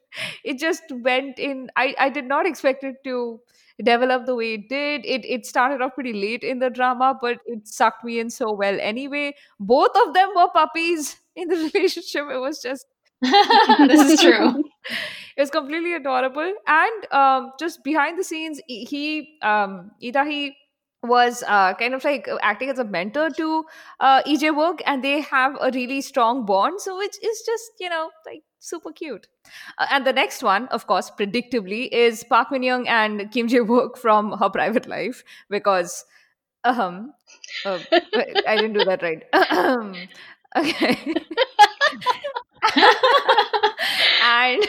It just went in i i did not expect it to develop the way it did. It it started off pretty late in the drama but it sucked me in so well anyway. Both of them were puppies in the relationship. It was just this is true. It was completely adorable. And um, just behind the scenes he um Lee Da-hee was uh, kind of like acting as a mentor to uh, Lee Jae-wook, and they have a really strong bond. So which is just you know like super cute. Uh, and the next one, of course, predictably, is Park Min Young and Kim Jae Wook from Her Private Life because uh, I didn't do that right. okay. and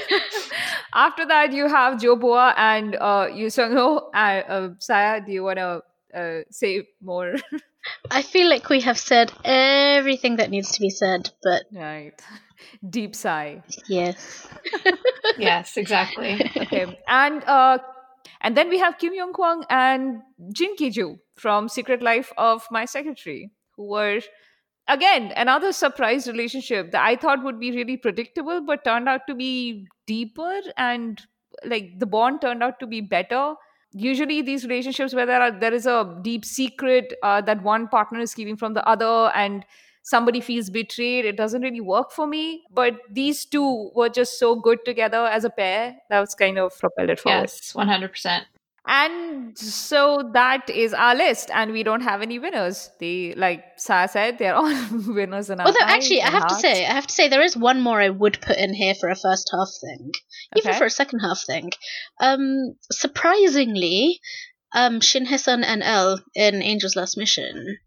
after that, you have Jo Boa and uh, Yoo Seung-ho. Uh, uh, Saya, do you want to uh, say more? I feel like we have said everything that needs to be said, but right, deep sigh. Yes. yes, exactly. Okay, and uh, and then we have Kim Young Kwang and Jin Ki-ju from Secret Life of My Secretary, who were again another surprise relationship that I thought would be really predictable, but turned out to be deeper and like the bond turned out to be better usually these relationships where there are there is a deep secret uh, that one partner is keeping from the other and somebody feels betrayed, it doesn't really work for me. But these two were just so good together as a pair. That was kind of propelled it forward. Yes, 100%. And so that is our list, and we don't have any winners. They, like Saya said, they're all winners in our Although, actually, I have to say, I have to say, there is one more I would put in here for a first half thing, even Okay. for a second half thing. Um, surprisingly, um, Shin Hye-sun and El in Angel's Last Mission,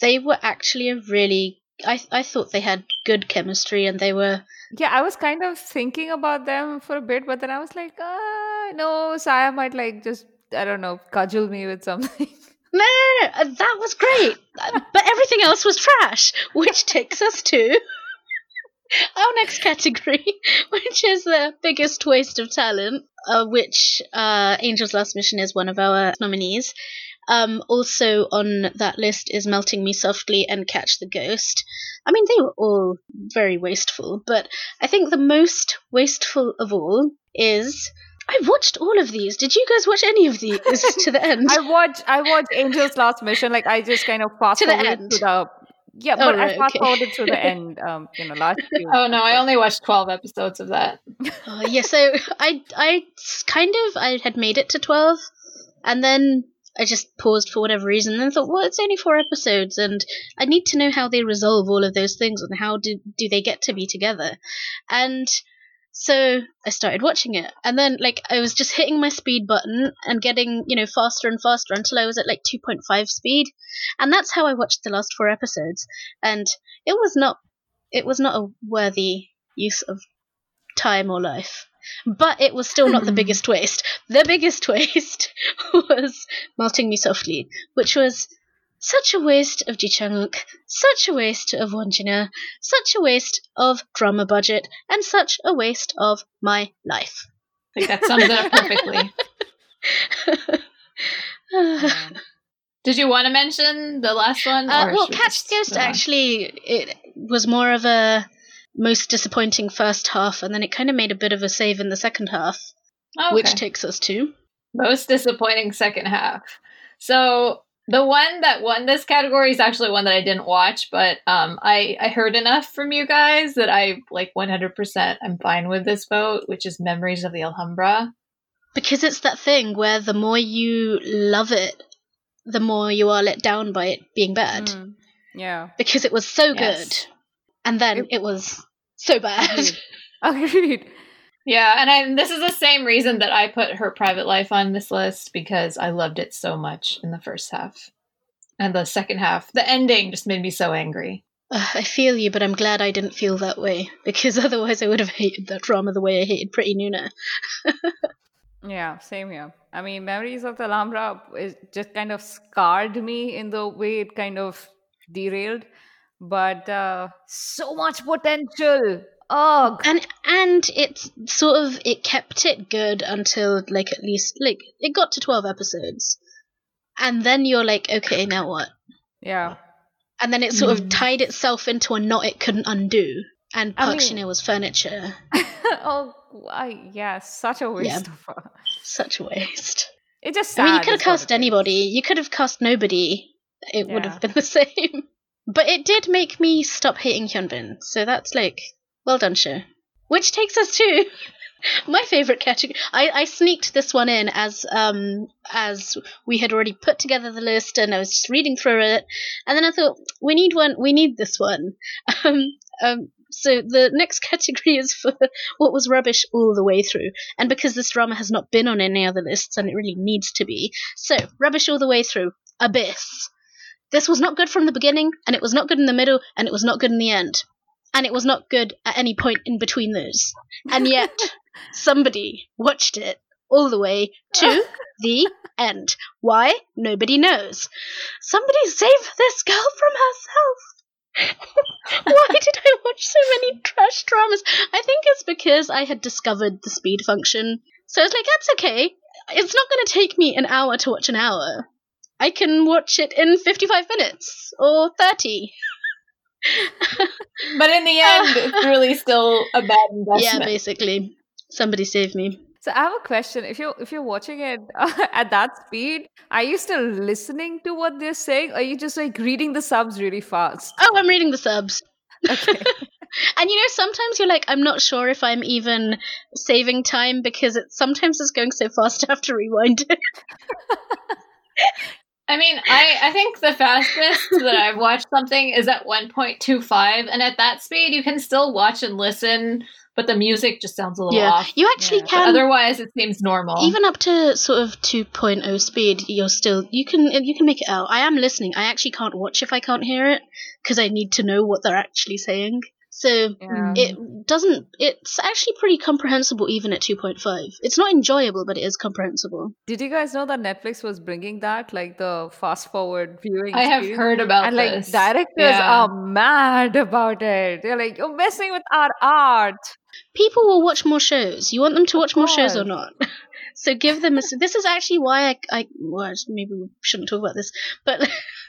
they were actually a really. I I thought they had good chemistry, and they were. Yeah, I was kind of thinking about them for a bit, but then I was like, ah, no, Saya might like just, I don't know, cudgel me with something. No, no, no, uh, that was great, but everything else was trash, which takes us to our next category, which is the biggest waste of talent, uh, which uh, Angel's Last Mission is one of our nominees. Um, also on that list is Melting Me Softly and Catch the Ghost. I mean, they were all very wasteful, but I think the most wasteful of all is. I watched all of these. Did you guys watch any of these to the end? I watched, I watched Angel's Last Mission. Like I just kind of fast To the forwarded end. to the, yeah, Oh, but right, I fast okay. forwarded to the end. Um, you know, last few. Oh no, I only watched 12 episodes of that. Oh, yeah, so I kind of I had made it to twelve, and then I just paused for whatever reason, and thought, well, it's only four episodes, and I need to know how they resolve all of those things, and how do do they get to be together, and so I started watching it, and then like I was just hitting my speed button and getting you know faster and faster until I was at like two point five speed, and that's how I watched the last four episodes, and it was not it was not a worthy use of time or life. But it was still not the biggest waste. The biggest waste was Melting Me Softly, which was such a waste of Ji Chang-wook, such a waste of Won Jin-ah, such a waste of drama budget, and such a waste of my life. I think that sums it up perfectly. Did you want to mention the last one? Uh, well, Catch the Ghost on? actually it was more of a most disappointing first half, and then it kind of made a bit of a save in the second half, Oh, which takes us to most disappointing second half. So the one that won this category is actually one that I didn't watch, but um, I I heard enough from you guys that I like 100%. I'm fine with this vote, which is Memories of the Alhambra. because it's that thing where the more you love it, the more you are let down by it being bad. mm, yeah. Because it was so Yes. good, and then It- it was so bad. Agreed. Agreed. Yeah, and I, this is the same reason that I put her private life on this list because I loved it so much in the first half. And the second half, the ending just made me so angry. Ugh, I feel you, but I'm glad I didn't feel that way because otherwise I would have hated that drama the way I hated Pretty Nuna. Yeah, same here. I mean, Memories of the Alhambra is just kind of scarred me in the way it kind of derailed, but uh, so much potential. Ugh. and and it's sort of it kept it good until like at least like it got to 12 episodes and then you're like okay now what Yeah. and then it sort of Mm. tied itself into a knot it couldn't undo and I Park mean- Shin-hye was furniture oh, I, yeah, such a waste of her. such a waste It just i mean you could have is cast it is. anybody you could have cast nobody it would have been the same but it did make me stop hating Hyunbin so that's like well done show which takes us to my favorite category. I, I sneaked this one in as um as we had already put together the list and i was just reading through it. And then i thought we need one we need this one. Um um so the next category is for what was rubbish all the way through. And because this drama has not been on any other lists and it really needs to be. So rubbish all the way through. Abyss. This was not good from the beginning and it was not good in the middle and it was not good in the end and it was not good at any point in between those and yet somebody watched it all the way to the end. Why? Nobody knows. Somebody save this girl from herself. Why did I watch so many trash dramas? I think it's because I had discovered the speed function. So I was like, that's okay. It's not going to take me an hour to watch an hour. I can watch it in 55 minutes or 30. But in the end, it's really still a bad investment. Yeah, basically. Somebody save me. So I have a question. If you're if you're watching it uh, at that speed, are you still listening to what they're saying, or are you just like reading the subs really fast? Oh, I'm reading the subs. Okay. And you know, sometimes you're like, I'm not sure if I'm even saving time because it sometimes it's going so fast I have to rewind it. I mean, I, I think the fastest that I've watched something is at 1.25, and at that speed, you can still watch and listen, but the music just sounds a little Yeah, off. you actually Yeah. But can otherwise, it seems normal. even up to sort of 2.0 speed. You're still you can you can make it out. I am listening. I actually can't watch if I can't hear it because I need to know what they're actually saying. So Yeah. it doesn't. It's actually pretty comprehensible even at 2.5. It's not enjoyable, but it is comprehensible. Did you guys know that Netflix was bringing that, like the fast forward viewing? I have heard about and like directors Yeah. are mad about it. They're like, "You're messing with our art." People will watch more shows. You want them to watch more shows or not? so give them. A, this is actually why I. I well, maybe we shouldn't talk about this, but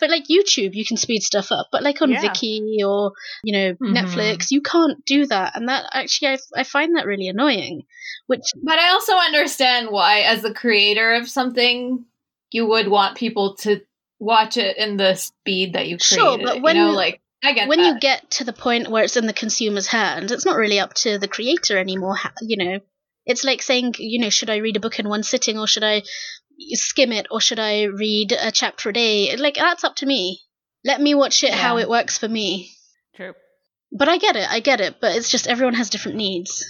but like YouTube, you can speed stuff up. But like on Yeah. Viki or you know Mhm. Netflix, you can't do that, and that actually I, I find that really annoying. Which But I also understand why, as the creator of something, you would want people to watch it in the speed that you created. Sure, but when- you know, like I get when that. you get to the point where it's in the consumer's hand, it's not really up to the creator anymore. You know, it's like saying, you know, should I read a book in one sitting or should I skim it or should I read a chapter a day? Like that's up to me. Let me watch it how it works for me. True. But I get it, I get it. But it's just everyone has different needs.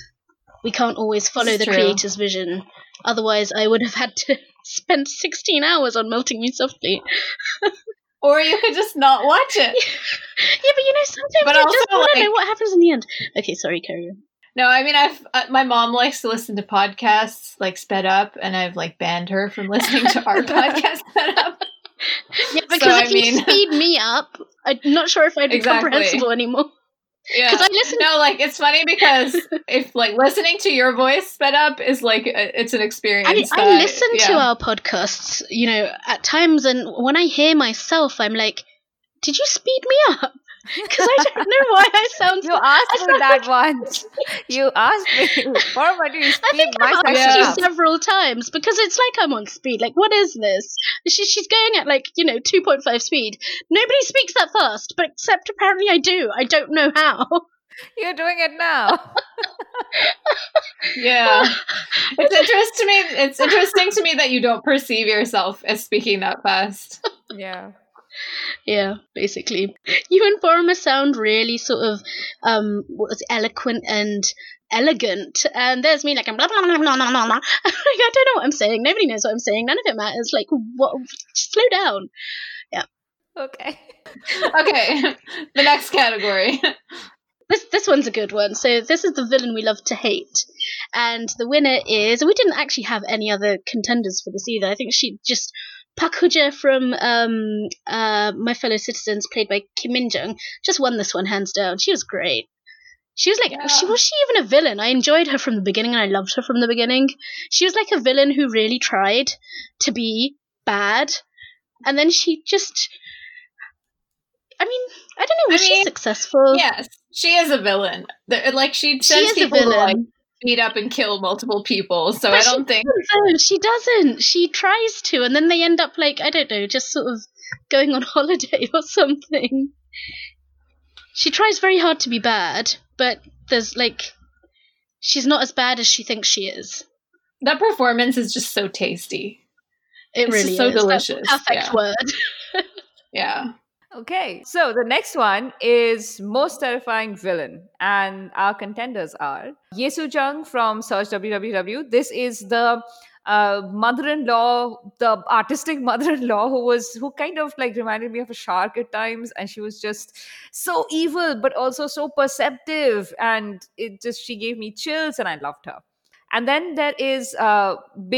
We can't always follow It's the true. creator's vision. Otherwise, I would have had to spend 16 hours on Melting Me Softly. or you could just not watch it. yeah, but you know, sometimes But I also, just want to know what happens in the end. Okay, sorry, carry on. No, I mean, I've uh, my mom likes to listen to podcasts like sped up, and I've like banned her from listening to our podcast sped up. Yeah, So, because I if you speed me up, I'm not sure if I'd be Exactly. comprehensible anymore. Yeah. Because I listen. No, like it's funny because if like listening to your voice sped up is like a, it's an experience. I, I that- listen to our podcasts, you know, at times, and when I hear myself, I'm like, "Did you speed me up?" Because I don't know why I sound. You So, I asked me that like- once. You asked me, "Or what do you I think my I've asked section you up?" several times because it's like I'm on speed. Like, what is this? She, she's going at like you know 2.5 speed. Nobody speaks that fast, but except apparently I do. I don't know how. You're doing it now. Yeah, it's interesting to me. It's interesting to me that you don't perceive yourself as speaking that fast. yeah. Yeah, basically. You and Paroma sound really sort of um what was it, eloquent and elegant, and there's me like I'm blah blah blah blah blah blah. blah. like, I don't know what I'm saying. Nobody knows what I'm saying. None of it matters. Like, what? Slow down. Yeah. Okay. Okay, the next category. This this one's a good one. So this is the villain we love to hate, and the winner is. We didn't actually have any other contenders for this either. I think she just. Park Hoo-jae from um, uh, My Fellow Citizens, played by Kim Min Jung, just won this one hands down. She was great. She was like, Yeah. she was she even a villain? I enjoyed her from the beginning, and I loved her from the beginning. She was like a villain who really tried to be bad, and then she just. I mean, I don't know. I Was she successful? yes, she is a villain. Like she she sends is a people like villain. Beat up and kill multiple people. So But I don't think. She doesn't. She tries to, and then they end up like I don't know, just sort of going on holiday or something. She tries very hard to be bad, but there's like she's not as bad as she thinks she is. That performance is just so tasty. It It's really so is. That's delicious, perfect yeah. word. Yeah. Okay, so the next one is most terrifying villain, and our contenders are Ye Soo-jung from Search WWW. This is the uh, mother-in-law, the artistic mother-in-law who was who kind of like reminded me of a shark at times, and she was just so evil, but also so perceptive, and it just she gave me chills, and I loved her. And then there is uh,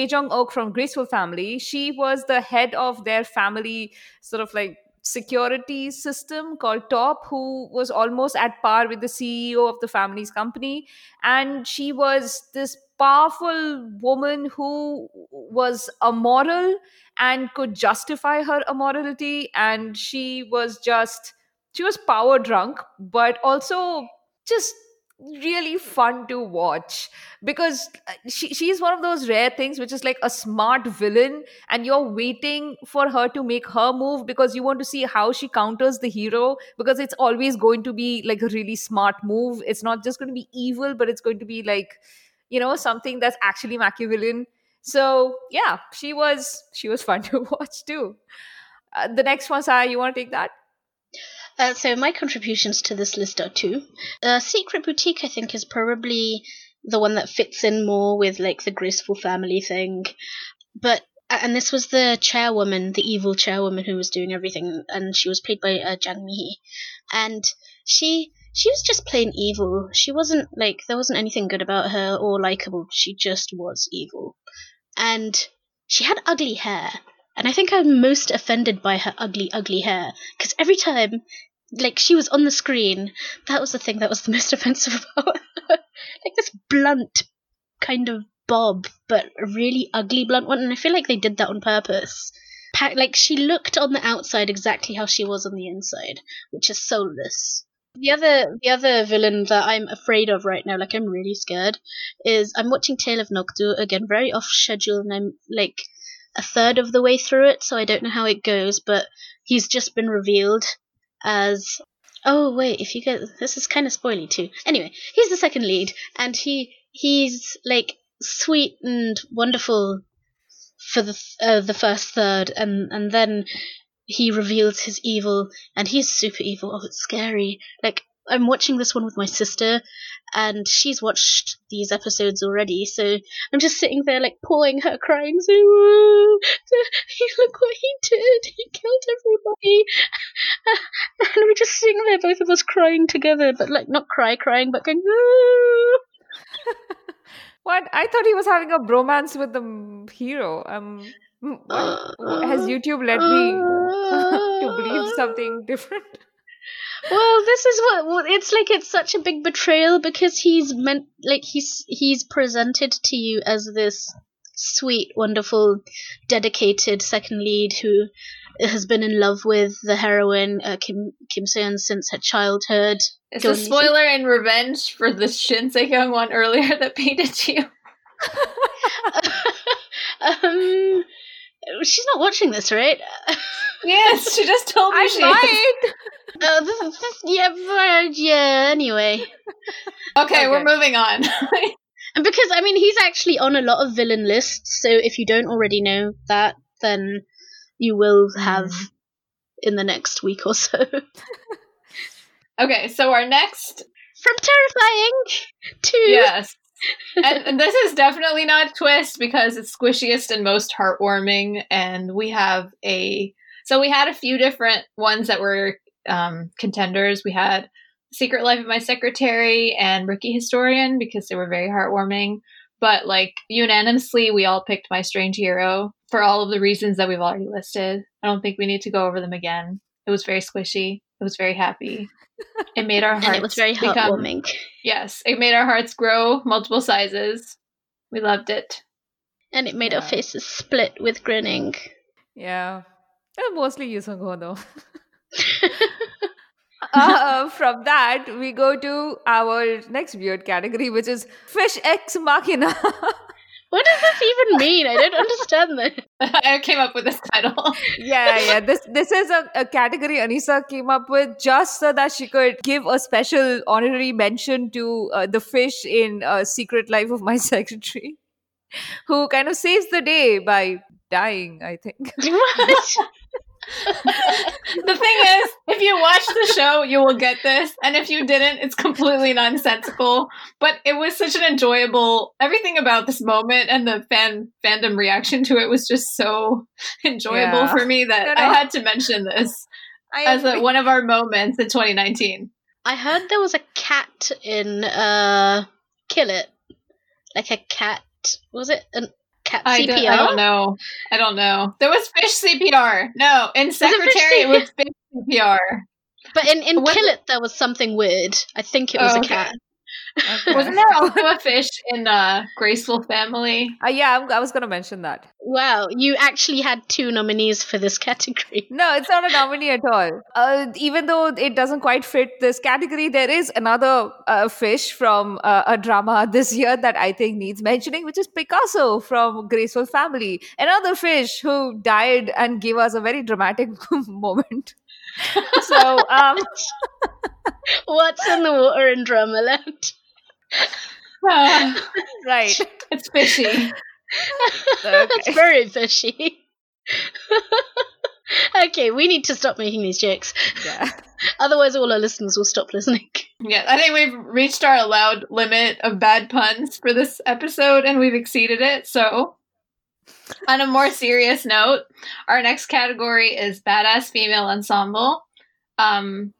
Jong Ok from Graceful Family. She was the head of their family, sort of like security system called Top, who was almost at par with the CEO of the family's company. And she was this powerful woman who was immoral and could justify her immorality. And she was just, she was power drunk, but also just really fun to watch because uh, she, she's one of those rare things which is like a smart villain and you're waiting for her to make her move because you want to see how she counters the hero because it's always going to be like a really smart move. It's not just going to be evil but it's going to be like you know something that's actually machiavellian. So yeah she was she was fun to watch too. Uh, the next one Sai, you want to take that uh, so my contributions to this list are two. Uh, Secret Boutique, I think, is probably the one that fits in more with like the graceful family thing. But and this was the chairwoman, the evil chairwoman who was doing everything, and she was played by uh, Jang Mi, and she she was just plain evil. She wasn't like there wasn't anything good about her or likable. She just was evil, and she had ugly hair. And I think I'm most offended by her ugly, ugly hair. Because every time, like, she was on the screen, that was the thing that was the most offensive about her. like, this blunt kind of bob, but really ugly blunt one. And I feel like they did that on purpose. like, she looked on the outside exactly how she was on the inside, which is soulless. The other the other villain that I'm afraid of right now, like I'm really scared, is I'm watching Tale of Nokdu again, very off schedule, and I'm like a third of the way through it, so I don't know how it goes, but he's just been revealed as Oh wait, if you get this is kind of spoily too. Anyway, he's the second lead, and he he's like sweet and wonderful for the uh, the first third, and and then he reveals his evil, and he's super evil. Oh, it's scary. Like I'm watching this one with my sister, and she's watched these episodes already. So I'm just sitting there, like pulling her, crying, saying, "Whoa, look what he did! He killed everybody!" and we're just sitting there, both of us crying together, but like not cry, crying, but going, "Whoa." what? I thought he was having a bromance with the hero. Um. Has YouTube led me to believe something different? Well, this is what well, it's like. It's such a big betrayal because he's meant like he's he's presented to you as this sweet, wonderful, dedicated second lead who has been in love with the heroine uh, Kim Kim Seon since her childhood. It's a spoiler and revenge for the Shin Se-kyung one earlier that painted you. um, she's not watching this, right? yes, she just told me I she might. Uh, this, is this, yeah, yeah. Anyway. Okay, okay, we're moving on. And because I mean, he's actually on a lot of villain lists. So if you don't already know that, then you will have mm. in the next week or so. okay, so our next from terrifying to yes. And, and, this is definitely not a twist because it's squishiest and most heartwarming and we have a so we had a few different ones that were um, contenders. We had Secret Life of My Secretary and Rookie Historian because they were very heartwarming. But like unanimously, we all picked My Strange Hero for all of the reasons that we've already listed. I don't think we need to go over them again. It was very squishy. It was very happy. It made our hearts. and it was very heartwarming. Become, yes, it made our hearts grow multiple sizes. We loved it. And it made yeah. our faces split with grinning. Yeah. mostly Yusung though. uh, from that, we go to our next weird category, which is Fish Ex Machina. What does this even mean? I don't understand this. I came up with this title. yeah, yeah. This this is a, a, category Anisa came up with just so that she could give a special honorary mention to uh, the fish in uh, Secret Life of My Secretary, who kind of saves the day by dying. I think. What? The thing is, if you watch the show, you will get this, and if you didn't, it's completely nonsensical. But it was such an enjoyable. Everything about this moment and the fan fandom reaction to it was just so enjoyable yeah. for me that no, no. I had to mention this I as a, one of our moments in 2019. I heard there was a cat in uh, Kill It, like a cat. Was it an cat I Don't, I don't know. I don't know. There was fish CPR. No, in Secretary it, was fish CPR. But in, in Kill It, there was something weird. I think it was oh, a cat. Okay. Wasn't there also a fish in uh, Graceful Family? Uh, yeah, I'm, I was going to mention that. Wow, you actually had two nominees for this category. No, it's not a nominee at all. Uh, even though it doesn't quite fit this category, there is another uh, fish from uh, a drama this year that I think needs mentioning, which is Picasso from Graceful Family. Another fish who died and gave us a very dramatic moment. so, um, What's in the water in Dramaland? Ah, right. it's fishy. It's very fishy. okay, we need to stop making these jokes. Yeah. Otherwise, all our listeners will stop listening. Yeah, I think we've reached our allowed limit of bad puns for this episode and we've exceeded it. So, on a more serious note, our next category is Badass Female Ensemble. Um,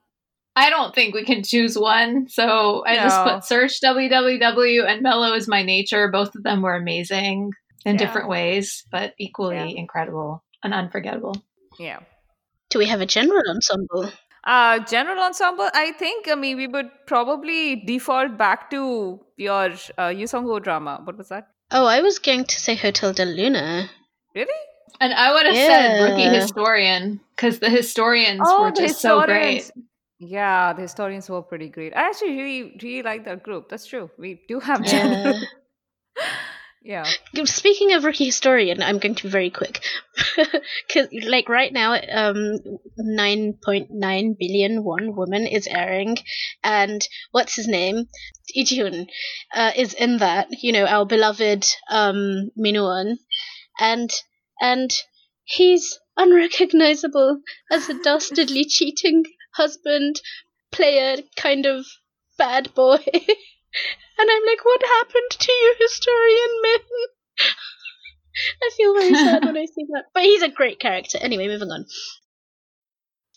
I don't think we can choose one, so I just put Search WWW and Melo is My Nature. Both of them were amazing in Yeah. different ways, but equally Yeah. incredible and unforgettable. Yeah. Do we have a general ensemble? Uh, general ensemble, I think, I mean, we would probably default back to your uh, Yoo Seung-ho drama. What was that? Oh, I was going to say Hotel del Luna. Really? And I would have said Rookie Historian because the historians Oh, were just so great. Yeah, the historians were pretty great. I actually really, really like that group. That's true. We do have Yeah. general. yeah. Speaking of Rookie Historian, I'm going to be very quick. Because, like, right now, um, 9.9 billion One Woman is airing, and what's his name? Lee Ji-hoon, uh, is in that, you know, our beloved, um, Min Woo-won. And, and he's unrecognizable as a dastardly cheating husband, player, kind of bad boy. and I'm like, what happened to you, historian men? I feel very sad when I see that. But he's a great character. Anyway, moving on.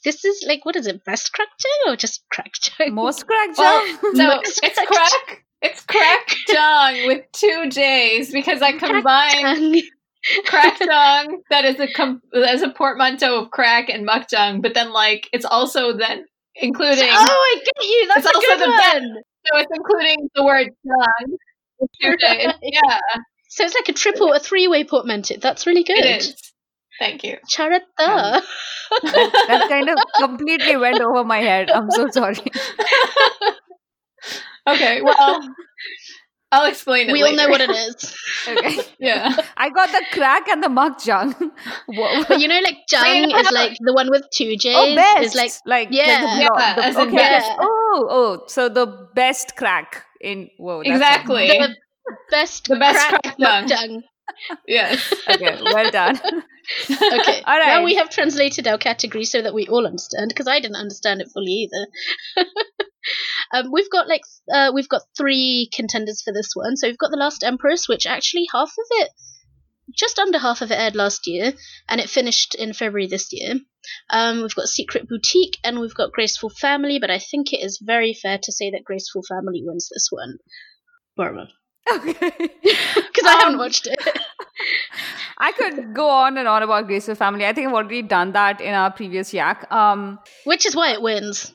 This is like, what is it, best crack Jung or just crack Jung? Most cracked Well, jump. so it's crack. It's crack Jung with two J's because I combined Jung. Crack Jung that is a com- as a portmanteau of crack and makjang, but then like it's also then including Oh, I get you. That's It's a also good the one. so it's including the word Jung. with two J's. Yeah, So it's like a triple, a three-way portmanteau. That's really good. it is. Thank you. Charata. Um, that kind of completely went over my head. I'm so sorry. Okay, well, I'll explain it. we all know what it is. Okay. Yeah. I got the crack and the makjang. But you know, like Jung know. is like the one with two J's. Oh, best. Is like like yeah. the, Yeah, the- as in okay. best. Oh, oh, so the best crack in whoa. Exactly. the best, The best crack, crack makjang. Jung. Yes. Okay, well done. Okay. All Now we have translated our category so that we all understand, because I didn't understand it fully either. Um, we've got like uh, we've got three contenders for this one. So we've got the Last Empress, which actually half of it, just under half of it, aired last year, and it finished in February this year. Um, we've got Secret Boutique, and we've got Graceful Family. But I think it is very fair to say that Graceful Family wins this one. Paroma. okay. Because I haven't Um, watched it. I could go on and on about Graceful Family. I think I've already done that in our previous yak. Um, Which is why it wins.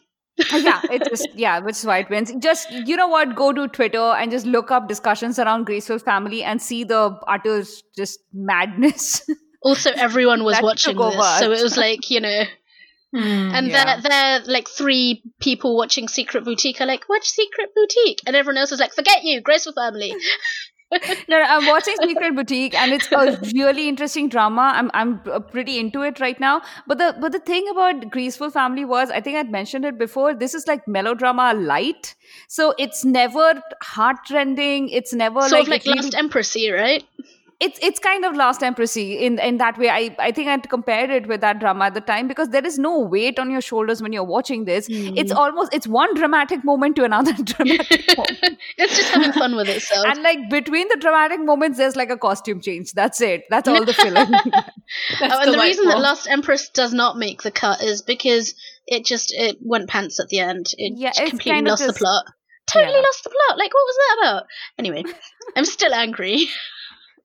Yeah, it just yeah, which is why it wins. Just you know what, go to Twitter and just look up discussions around Graceful Family and see the utter just madness. Also, everyone was That watching this, over. so it was like you know, Hmm. and Yeah. they're they're like three people watching Secret Boutique are like, watch Secret Boutique, and everyone else is like, forget you, Graceful Family. no, no, I'm watching Secret Boutique, and it's a really interesting drama. I'm I'm pretty into it right now. But the but the thing about Graceful Family was, I think I'd mentioned it before. This is like melodrama light, so it's never heartrending. It's never sort like of like it really- Last Empressy, right? It's it's kind of last empressy in in that way i i think i'd compared it with that drama at the time because there is no weight on your shoulders when you're watching this hmm. it's almost it's one dramatic moment to another dramatic moment it's just having fun with itself. and like between the dramatic moments there's like a costume change that's it that's all the That's Oh, and the reason that. Last Empress does not make the cut is because it just it went pants at the end. It Yeah, completely kind of lost the just- plot. Totally yeah. lost the plot. Like, what was that about? Anyway, I'm still angry.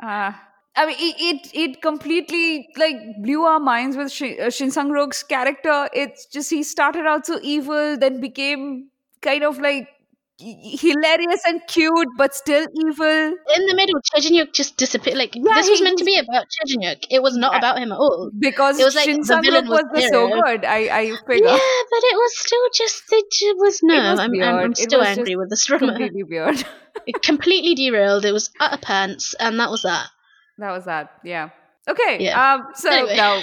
Uh, I mean, it, it it completely like blew our minds with Shin, uh, Shin Sung-rok's character. It's just he started out so evil, then became kind of like hilarious and cute, but still evil. In the middle, Chejin just disappeared. Like Yeah, this was meant to be about Chejin It was not Yeah. about him at all. Because It was like Shin the villain was was, so good. I I figure Yeah, but it was still just it ju- was no. was I'm, I'm weird. I'm It still was angry just with this drama. completely weird. It completely derailed. It was utter pants, and that was that. that was that. Yeah. Okay. Yeah. Um. So Anyway. now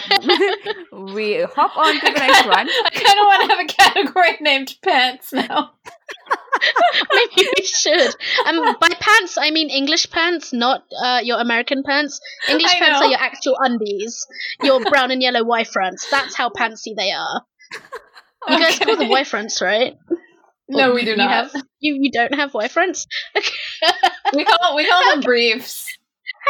we hop on to the next one. I kind of want to have a category named pants now. Maybe we should. Um, by pants, I mean English pants, not uh, your American pants. English I pants know. are your actual undies, your brown and yellow Y fronts. That's how pantsy they are. You guys call them Okay. Y fronts, right? No, Or we do you not. Have, you you don't have Y fronts. Okay. We call we call them briefs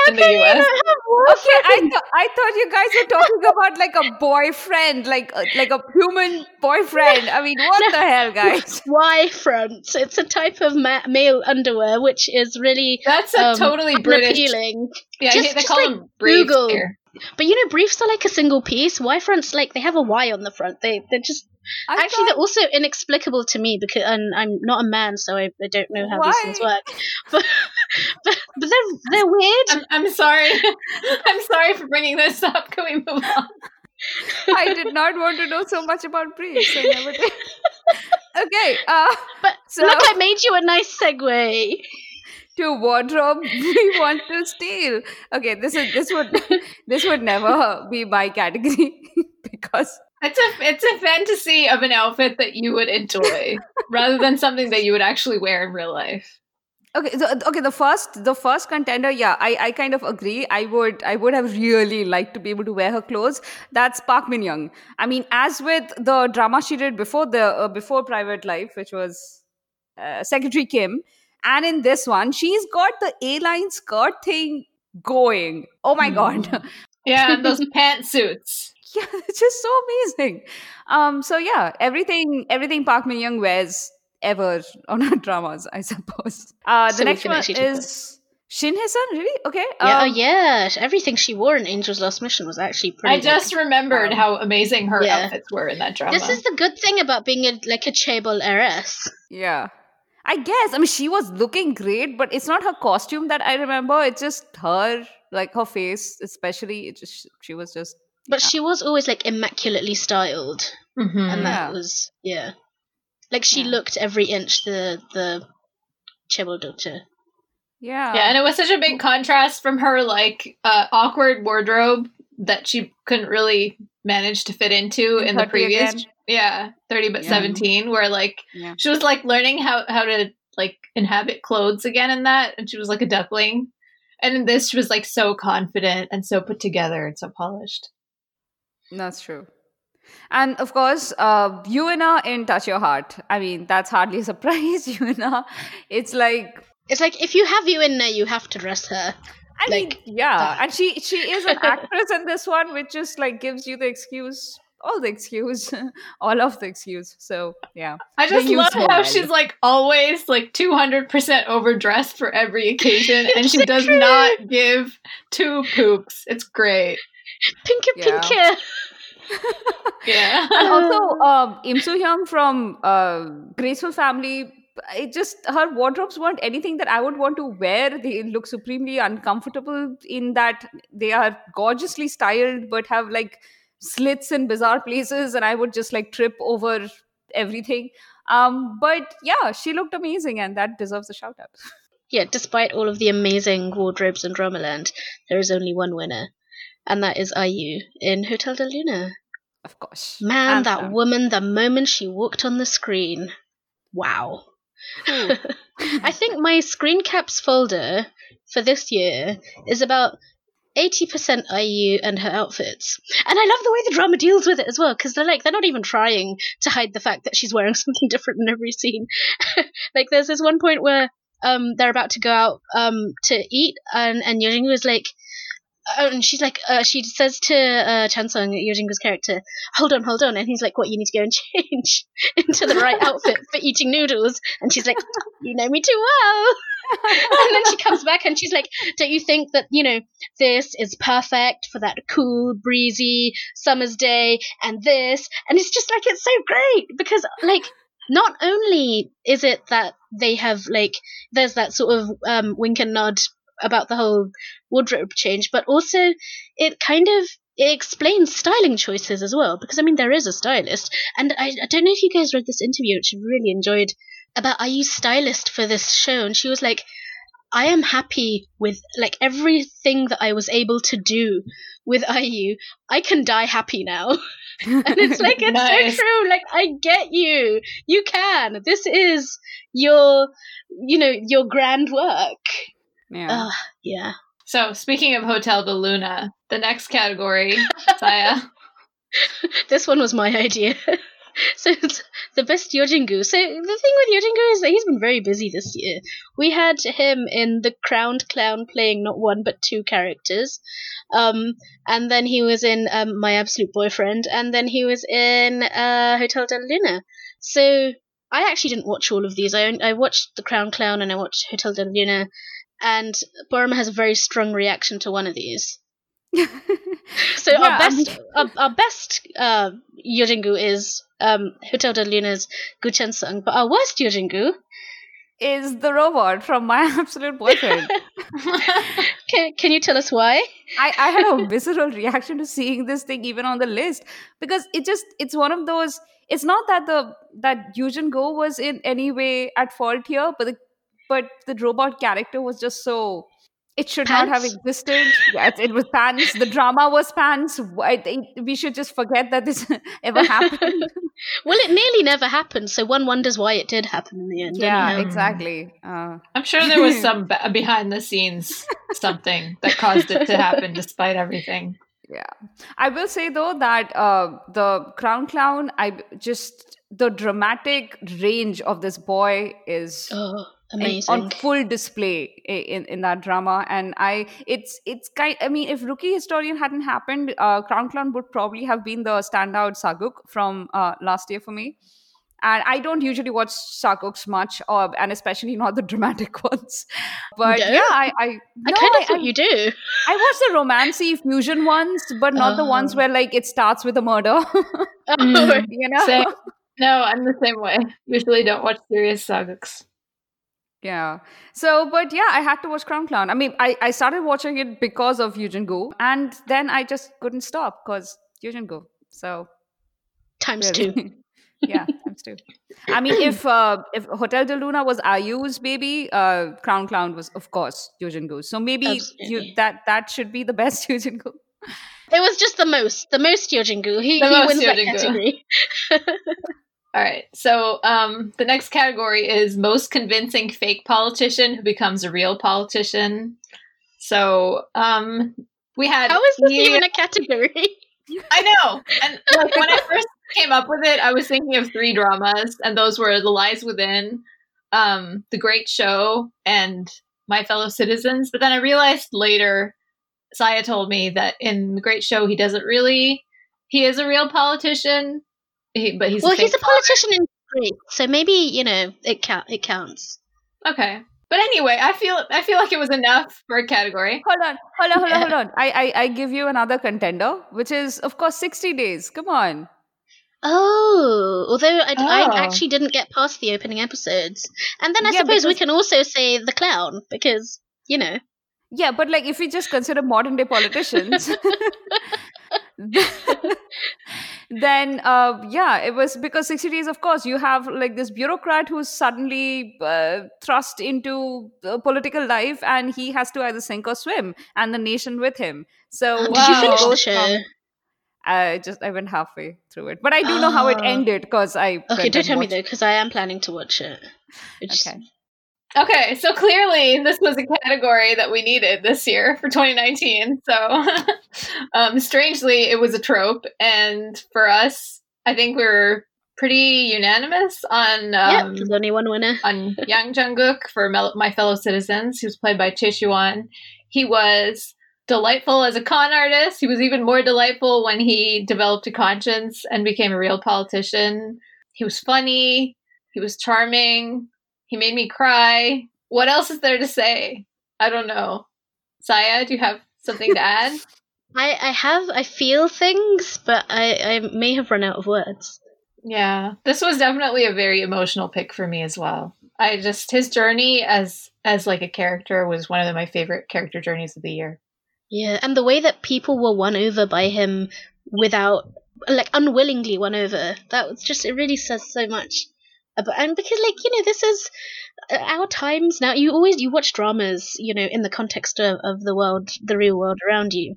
in the U.S. Okay, I thought I thought you guys were talking about like a boyfriend, like a, like a human boyfriend. I mean, what the hell, guys? Y fronts. It's a type of ma- male underwear which is really That's a um, totally British. unappealing. Yeah, Just- they just call like them briefs Google. here. But you know, briefs are like a single piece. Y fronts, like they have a Y on the front. They they're just I actually thought- they're also inexplicable to me because and I'm not a man, so I, I don't know how these things work. But but, but they're they're weird. I'm, I'm sorry. I'm sorry for bringing this up. Can we move on? I did not want to know so much about briefs. I never did. okay, uh, But so look, I made you a nice segue. to wardrobe we want to steal. Okay, this is this would this would never be my category because It's a it's a fantasy of an outfit that you would enjoy rather than something that you would actually wear in real life. okay, so, okay, the first the first contender, yeah, I I kind of agree. I would I would have really liked to be able to wear her clothes. That's Park Min Young. I mean, as with the drama she did before the uh, before Private Life, which was uh, Secretary Kim, and in this one, she's got the A line skirt thing going. Oh my god. Yeah, those pantsuits. yeah it's just so amazing um so yeah everything everything park min young wears ever on her dramas i suppose uh the So next one actually do is shin Hye-sun, really okay Yeah, oh um, yeah. Everything she wore in Angel's Last Mission was actually pretty. I just remembered Wow. how amazing her Yeah. outfits were in that drama. This is the good thing about being a, like a chaebol heiress. yeah i guess i mean she was looking great but it's not her costume that i remember it's just her like her face especially it just she was just But Yeah. she was always like immaculately styled, Mhm. and that Yeah. was yeah, like she Yeah. looked every inch the the chaebol doctor. yeah Yeah, and it was such a big contrast from her like uh, awkward wardrobe that she couldn't really manage to fit into In in, the previous again? yeah 30 but Yeah. 17 where like Yeah. she was like learning how how to like inhabit clothes again in that and she was like a duckling and in this she was like so confident and so put together and so polished That's true. And of course, uh, Yoo In-na in Touch Your Heart. I mean, that's hardly a surprise. Yoo In-na, it's like, It's like if you have you in there, you have to dress her. I Like, mean, yeah. that. And she she is an actress in this one, which just like gives you the excuse, all the excuse, all of the excuse. So yeah, i just They use love her how well. she's like always like 200% overdressed for every occasion and she does not give two poops it's great Pink Yeah. pink hair. yeah and also um, Im Soo-hyang from uh, Graceful Family. It just her wardrobes weren't anything that I would want to wear. They look supremely uncomfortable in that they are gorgeously styled, but have like slits in bizarre places, and I would just like trip over everything. Um, but yeah, she looked amazing, and that deserves a shout out. Yeah, despite all of the amazing wardrobes in Dramaland, there is only one winner, and that is IU in Hotel Del Luna. Of course, Man, Hands that woman, the moment she walked on the screen, wow. I think my screen caps folder for this year is about 80% IU and her outfits. And I love the way the drama deals with it as well, because they're like, they're not even trying to hide the fact that she's wearing something different in every scene. like, there's this one point where um, they're about to go out um, to eat, and, and Yeo Jin-goo is like, Oh, and she's like, uh, she says to uh, Chansung, Yeo Jin-goo's character, hold on, hold on. And he's like, what, you need to go and change into the right outfit for eating noodles. And she's like, you know me too well. and then she comes back and she's like, don't you think that, you know, this is perfect for that cool, breezy summer's day and this? And it's just like, it's so great because, like, not only is it that they have like there's that sort of um, wink and nod about the whole wardrobe change, but also it kind of it explains styling choices as well because I mean there is a stylist, and I, I don't know if you guys read this interview, which I really enjoyed about are you stylist for this show, and she was like. I am happy with like everything that I was able to do with IU. I can die happy now. and it's like it's Nice. so true. Like I get you. You can. This is your you know, your grand work. Yeah. Yeah. So, speaking of Hotel Del Luna, the next category, Saya. this one was my idea. so it's the best Yeo Jin-goo. So the thing with Yeo Jin-goo is that he's been very busy this year. We had him in The Crowned Clown playing not one but two characters. Um, and then he was in um, My Absolute Boyfriend, and then he was in uh, Hotel Del Luna. So I actually didn't watch all of these. I, I watched The Crown Clown and I watched Hotel Del Luna, and Paroma has a very strong reaction to one of these. So Yeah, our best, mean- our, our best uh, Yeo Jin-goo is um, Hotel Del Luna's Sung, but our worst Yeo Jin-goo. is the robot from My Absolute Boyfriend. Can, can you tell us why? I, I had a visceral reaction to seeing this thing even on the list because it just it's one of those it's not that the that Yeo Jin-goo was in any way at fault here, but the but the robot character was just so it should not have existed. Yeah, it, it was pants. The drama was pants. I think we should just forget that this ever happened. Well, it nearly never happened, so one wonders why it did happen in the end. yeah, anyhow. exactly. Uh, I'm sure there was some be- behind the scenes something that caused it to happen despite everything. Yeah, I will say though that uh, the Crown Clown, I just the dramatic range of this boy is Oh, in- amazing. on full display in, in that drama and i it's it's kind i mean if rookie historian hadn't happened uh, crown clown would probably have been the standout sageuk from uh, last year for me and i don't usually watch sageuks much uh, and especially not the dramatic ones but No? yeah i i, I kind of I, thought you do. I watched the romancy fusion ones but not the ones Oh. where like it starts with a murder Mm. you know Same. No, I'm the same way. Usually don't watch serious sagas. Yeah. So, but yeah, I had to watch Crown Clown. I mean, I, I started watching it because of Yeo Jin-goo, and then I just couldn't stop because Yeo Jin-goo. So, Times two. yeah, times two. I mean, if uh, if Hotel Del Luna was IU's baby, uh, Crown Clown was, of course, Yeo Jin-goo. So maybe you, that that should be the best Yeo Jin-goo. It was just the most, the most Yeo Jin-goo. He, The he most wins that Yeo Jin-goo. category. All right. So um, the next category is most convincing fake politician who becomes a real politician. So um, we had. How is this New- even a category? I know. And like when I first came up with it, I was thinking of three dramas, and those were The Lies Within, um, The Great Show, and My Fellow Citizens. But then I realized later, Saya told me that in The Great Show, he doesn't really. He is a real politician, he, but he's well, a he's a politician in Greece, so maybe you know it count. It counts. Okay. But anyway, I feel I feel like it was enough for a category. Hold on, hold on, hold on, hold on. I, I I give you another contender, which is of course sixty days. Come on. Oh, although I, Oh. I actually didn't get past the opening episodes, and then I Yeah, suppose we can also say the clown because you know. Yeah, but like if we just consider modern day politicians, then uh, yeah, it was because 60 days, of course, you have like this bureaucrat who's suddenly uh, thrust into uh, political life and he has to either sink or swim and the nation with him. So Um, Wow. Did you finish the show? from- I just I went halfway through it, but I do know how it Oh. ended because I Okay, don't and tell me though, because I am planning to watch it. Which- Okay. Okay, so clearly this was a category that we needed this year for 2019. So, um, strangely, it was a trope, and for us, I think we were pretty unanimous on um, there's only one winner. on Yang Jungkook for Mel- My Fellow Citizens, who's played by Choi Siwon. He was delightful as a con artist. He was even more delightful when he developed a conscience and became a real politician. He was funny. He was charming. He made me cry. What else is there to say? I don't know. Saya, do you have something to add? I, I have I feel things, but I, I may have run out of words. Yeah, this was definitely a very emotional pick for me as well. I just his journey as as like a character was one of my favorite character journeys of the year. Yeah, and the way that people were won over by him without like unwillingly won over. That was just it really says so much. And because like you know this is uh, our times now you always you watch dramas you know in the context of, of the world the real world around you.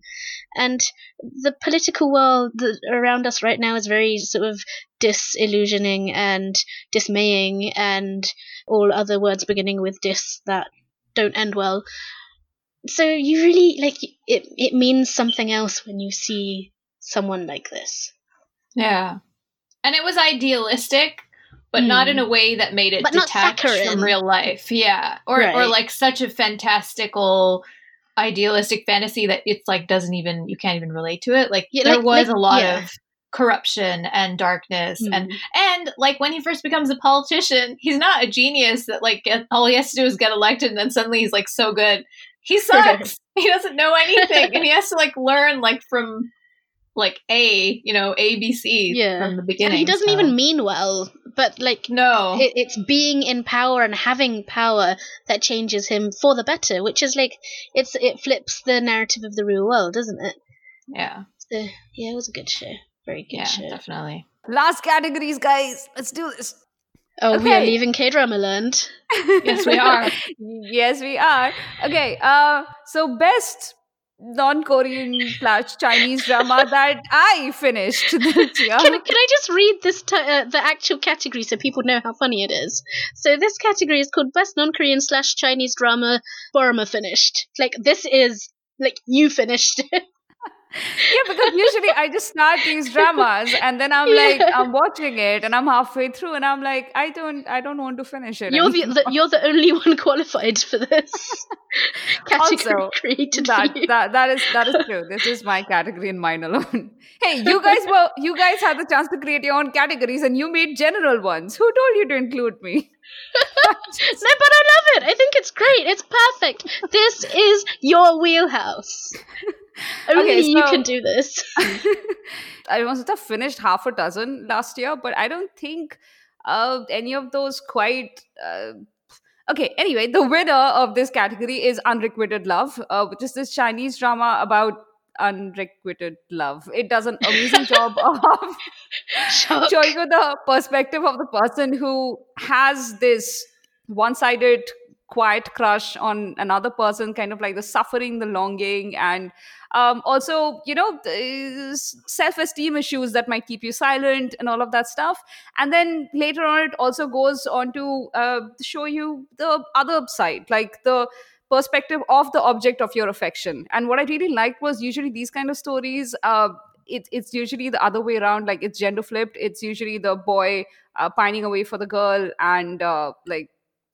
And the political world around us right now is very sort of disillusioning and dismaying and all other words beginning with dis that don't end well. So you really like it it means something else when you see someone like this. Yeah. And it was idealistic, but not in a way that made it Hmm. But detached from real life. Yeah. Or or like such a fantastical idealistic fantasy that it's like doesn't even you can't even relate to it. Like Yeah, there like- was like- a lot yeah. of corruption and darkness Hmm. and and like when he first becomes a politician he's not a genius that like get, all he has to do is get elected and then suddenly he's like so good he sucks he doesn't know anything and he has to like learn like from like a you know abc Yeah. from the and beginning he doesn't so- even mean well but like no it, it's being in power and having power that changes him for the better which is like it's it flips the narrative of the real world doesn't it yeah so, yeah it was a good show very good yeah show definitely Last categories, guys. Let's do this. oh we are leaving k-drama land yes we are yes, we are. Okay. Uh, so best non-Korean slash Chinese drama that I finished this year. can, can i just read this t- uh, the actual category so people know how funny it is? So this category is called best non-korean slash chinese drama Paroma finished. Like this is like you finished it yeah, because usually I just start these dramas and then I'm like, Yeah. I'm watching it and I'm halfway through and I'm like, I don't, I don't want to finish it. you're the, anymore. the you're the only one qualified for this category Also, created that, that that is that is true. This is my category and mine alone. Hey, you guys were you guys had the chance to create your own categories and you made general ones. Who told you to include me? No, but I love it. I think it's great. It's perfect. This is your wheelhouse. Only Okay, you can do this. I must have finished half a dozen last year, but I don't think uh, any of those quite. Uh, okay, anyway, the winner of this category is Unrequited Love, uh, which is this Chinese drama about unrequited love. It does an amazing job of showing you the perspective of the person who has this one-sided quiet crush on another person kind of like the suffering the longing and um, also you know self-esteem issues that might keep you silent and all of that stuff. And then later on it also goes on to uh, show you the other side like the perspective of the object of your affection. And what i really liked was usually these kind of stories uh, it, it's usually the other way around like it's gender flipped. It's usually the boy uh, pining away for the girl and uh, like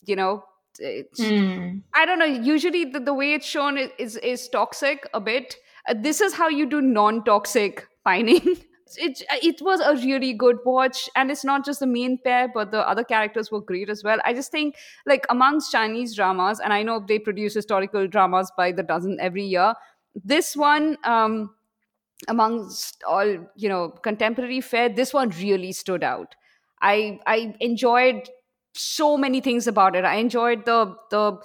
you know it's, Hmm. i don't know usually the, the way it's shown is is, is toxic a bit. Uh, this is how you do non-toxic pining. It, it was a really good watch and it's not just the main pair but the other characters were great as well. I just think like amongst chinese dramas and i know they produce historical dramas by the dozen every year this one um amongst all you know contemporary fare this one really stood out. I i enjoyed so many things about it. I enjoyed the the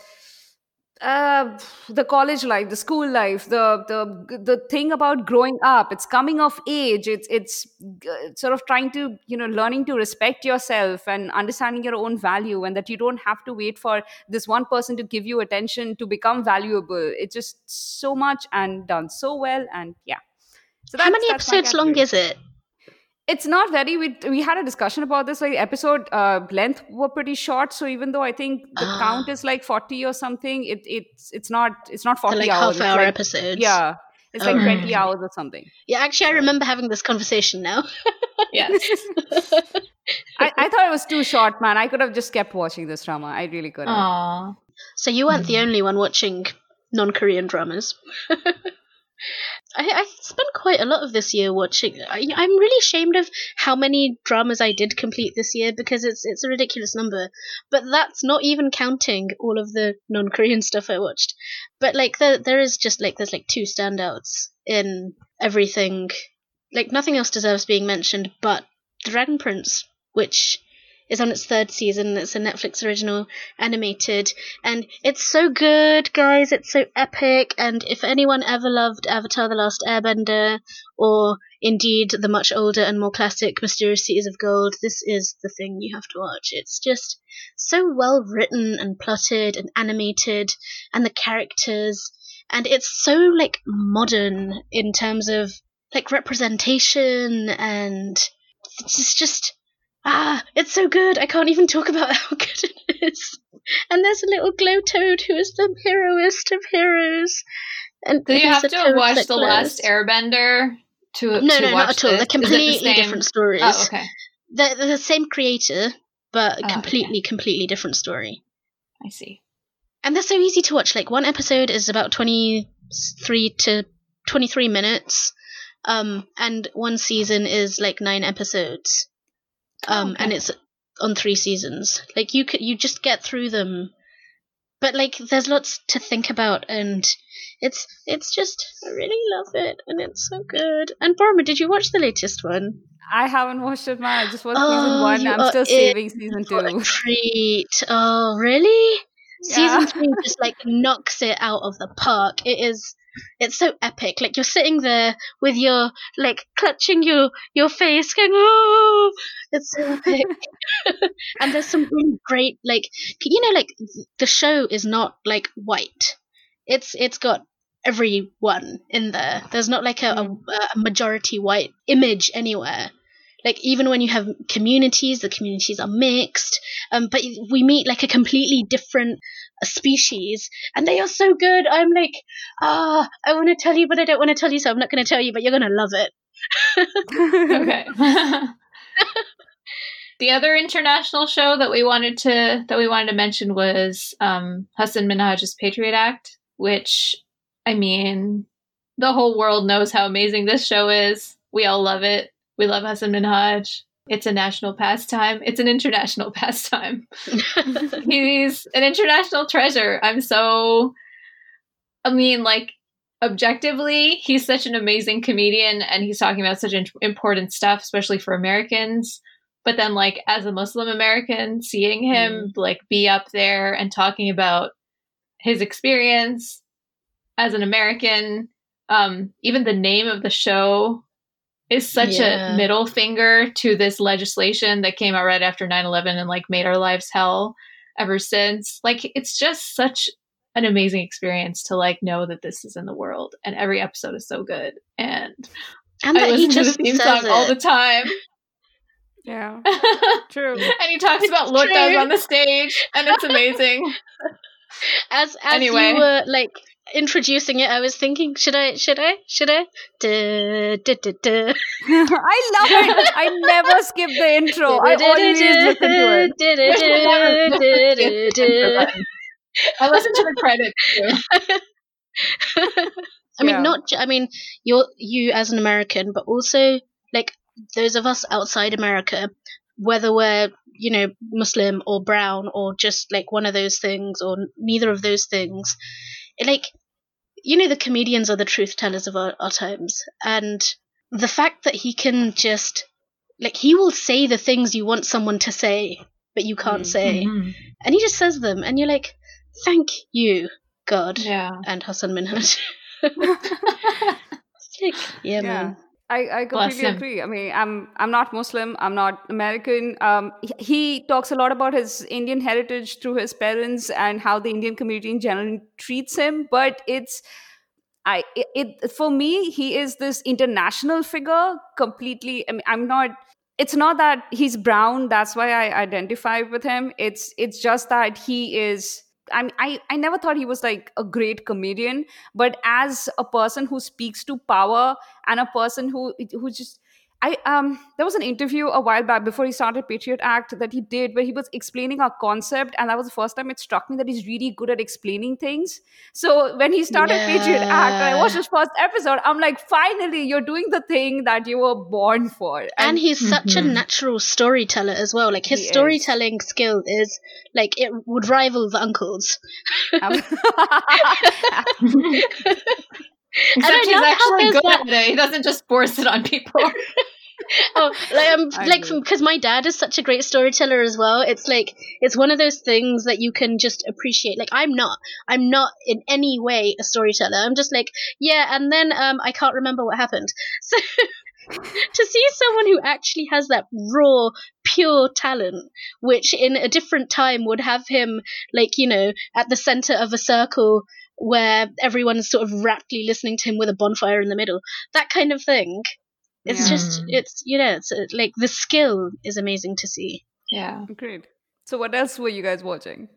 uh the college life the school life the the the thing about growing up. It's coming of age. It's it's uh, sort of trying to you know learning to respect yourself and understanding your own value and that you don't have to wait for this one person to give you attention to become valuable. It's just so much and done so well and yeah. So How many episodes long is it? It's not very we we had a discussion about this like episode uh length were pretty short so even though i think the Ah. count is like 40 or something it it's it's not it's not They're 40 like hours half hour like- episodes. yeah it's like Oh. 20 hours or something Yeah, actually, I remember having this conversation now. Yes. I, I thought it was too short man i could have just kept watching this drama i really could have so you weren't Mm-hmm. the only one watching non-Korean dramas. I, I spent quite a lot of this year watching. I, I'm really ashamed of how many dramas I did complete this year because it's it's a ridiculous number. But that's not even counting all of the non-Korean stuff I watched. But like there there is just like there's like two standouts in everything. Like nothing else deserves being mentioned, but Dragon Prince, which is on its third season. It's a Netflix original animated, and it's so good, guys. It's so epic. And if anyone ever loved Avatar: The Last Airbender, or indeed the much older and more classic Mysterious Cities of Gold, this is the thing you have to watch. It's just so well written and plotted and animated, and the characters, and it's so like modern in terms of like representation and it's just ah, it's so good. I can't even talk about how good it is. And there's a little glow toad who is the heroist of heroes. And Do you have to watch The Last. Airbender to No, to no, not watch at all. this? They're it the completely different stories. Oh, okay. They're, they're the same creator, but Oh, okay. completely, completely different story. I see. And they're so easy to watch. Like one episode is about twenty three to twenty three minutes, um, and one season is like nine episodes, um, okay. and it's on three seasons. Like you could you just get through them, but like there's lots to think about, and it's it's just I really love it, and it's so good. And Barbara, did you watch the latest one? I haven't watched it, man. I just watched Oh, season one. I'm still saving season two. treat. Oh, really? Yeah. Season three just like knocks it out of the park. It is. It's so epic. Like you're sitting there with your like clutching your your face, going, "Oh!" It's so epic. and there's some really great like you know like the show is not like white. It's it's got everyone in there. There's not like a, a, a majority white image anywhere. Like even when you have communities, the communities are mixed. Um, but we meet like a completely different species, and they are so good. I'm like, ah, I want to tell you, but I don't want to tell you, so I'm not going to tell you. But you're going to love it. okay. the other international show that we wanted to that we wanted to mention was um, Hassan Minhaj's Patriot Act, which I mean, the whole world knows how amazing this show is. We all love it. We love Hassan Minhaj. It's a national pastime. It's an international pastime. He's an international treasure. I'm so. I mean, like objectively, he's such an amazing comedian, and he's talking about such in- important stuff, especially for Americans. But then, like as a Muslim American, seeing him like be up there and talking about his experience as an American, um, even the name of the show is such Yeah. a middle finger to this legislation that came out right after 9-11 and like made our lives hell ever since like it's just such an amazing experience to like know that this is in the world and every episode is so good and and i that he listen to the theme says song all the time yeah, True. and he talks It's about Lourdes true. on the stage and it's amazing As as Anyway. you were like introducing it, I was thinking, should I? Should I? Should I? Duh, duh, duh, duh. I love it. I never skip the intro. I always listen to it. I listen to the credits. I mean, Yeah. not. I mean, you're you as an American, but also like those of us outside America, whether we're you know Muslim or brown or just like one of those things or neither of those things, it, like you know the comedians are the truth tellers of our, our times, and the fact that he can just like he will say the things you want someone to say but you can't Mm. say, Mhm. and he just says them, and you're like, thank you, God Yeah. and Hassan Minhaj. Like, yeah, Yeah. man. I, I completely agree. I mean, I'm I'm not Muslim. I'm not American. Um, he, he talks a lot about his Indian heritage through his parents and how the Indian community in general treats him. But it's, I it, it for me, he is this international figure. Completely. I mean, I'm not. It's not that he's brown. That's why I identify with him. It's it's just that he is. I I, I never thought he was like a great comedian, but as a person who speaks to power and a person who who just I um there was an interview a while back before he started Patriot Act that he did where he was explaining our concept and that was the first time it struck me that he's really good at explaining things. So when he started Patriot Act I watched his first episode, I'm like, finally you're doing the thing that you were born for. And he's such a Mhm. natural storyteller as well. Like his He is. storytelling skill is like it would rival the uncles. Except I he's love how actually good that- at it. He doesn't just force it on people. oh, like I'm I like because my dad is such a great storyteller as well. It's like it's one of those things that you can just appreciate. Like I'm not, I'm not in any way a storyteller. I'm just like yeah, and then um I can't remember what happened. So to see someone who actually has that raw, pure talent, which in a different time would have him like you know at the center of a circle where everyone's sort of raptly listening to him with a bonfire in the middle, that kind of thing. It's Yeah. just, it's, you know, it's uh, like the skill is amazing to see. Yeah. Great. So, what else were you guys watching?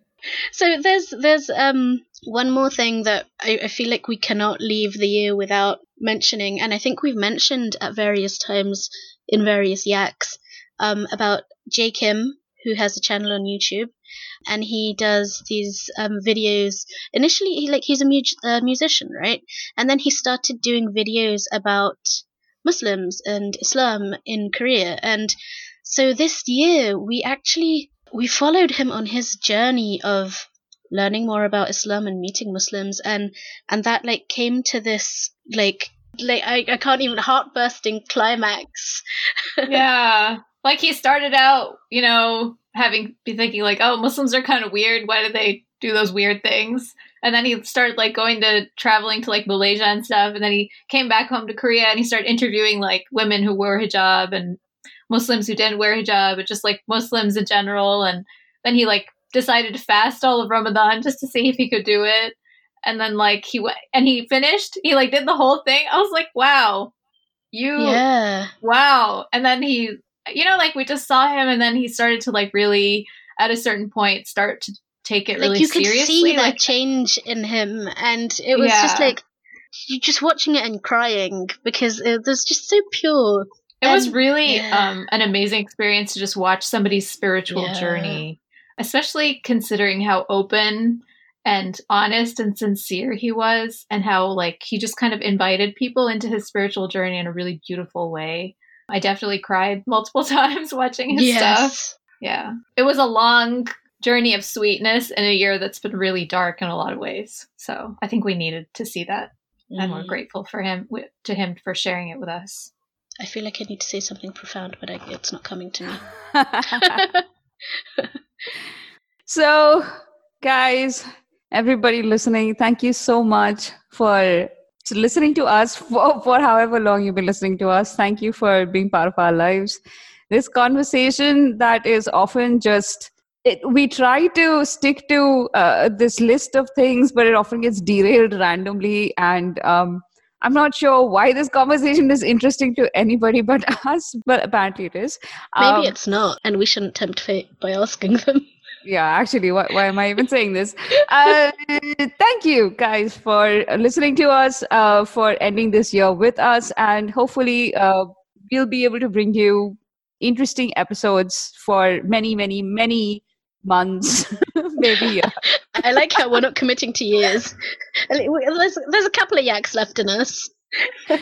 So there's, there's, um, one more thing that I, I feel like we cannot leave the year without mentioning, and I think we've mentioned at various times in various yaks, um, about Jay Kim, who has a channel on YouTube, and he does these, um, videos. Initially, he, like, he's a mu- uh, musician, right? And then he started doing videos about Muslims and Islam in Korea. And so this year we actually we followed him on his journey of learning more about Islam and meeting Muslims and and that like came to this like like I, I can't even heart bursting climax. yeah. Like he started out, you know, having be thinking like, oh, Muslims are kind of weird. Why do they do those weird things? And then he started like going to traveling to like Malaysia and stuff. And then he came back home to Korea and he started interviewing like women who wore hijab and Muslims who didn't wear hijab, but just like Muslims in general. And then he like decided to fast all of Ramadan just to see if he could do it. And then like he went and he finished. He like did the whole thing. I was like, wow, you Yeah. wow and then he you know like we just saw him and then he started to like really at a certain point start to take it Like really you could seriously see that like change in him and it was just like you're just watching it and crying because it was just so pure. it was really yeah. um an amazing experience to just watch somebody's spiritual Yeah. journey especially considering how open and honest and sincere he was and how like he just kind of invited people into his spiritual journey in a really beautiful way i definitely cried multiple times watching his stuff Yeah. It was a long journey of sweetness in a year that's been really dark in a lot of ways. So I think we needed to see that. And we're mm-hmm. grateful for him, to him for sharing it with us. I feel like I need to say something profound, but I, it's not coming to me. so, guys, everybody listening, thank you so much for listening to us for, for however long you've been listening to us. Thank you for being part of our lives. This conversation that is often just it, we try to stick to uh, this list of things, but it often gets derailed randomly. And um, I'm not sure why this conversation is interesting to anybody but us, but apparently it is. Maybe Um, it's not, and we shouldn't tempt fate by asking them. yeah actually why, why am i even saying this uh, thank you guys for listening to us uh, for ending this year with us and hopefully uh, we'll be able to bring you interesting episodes for many many many months maybe I like how we're not committing to years. There's, there's a couple of yaks left in us.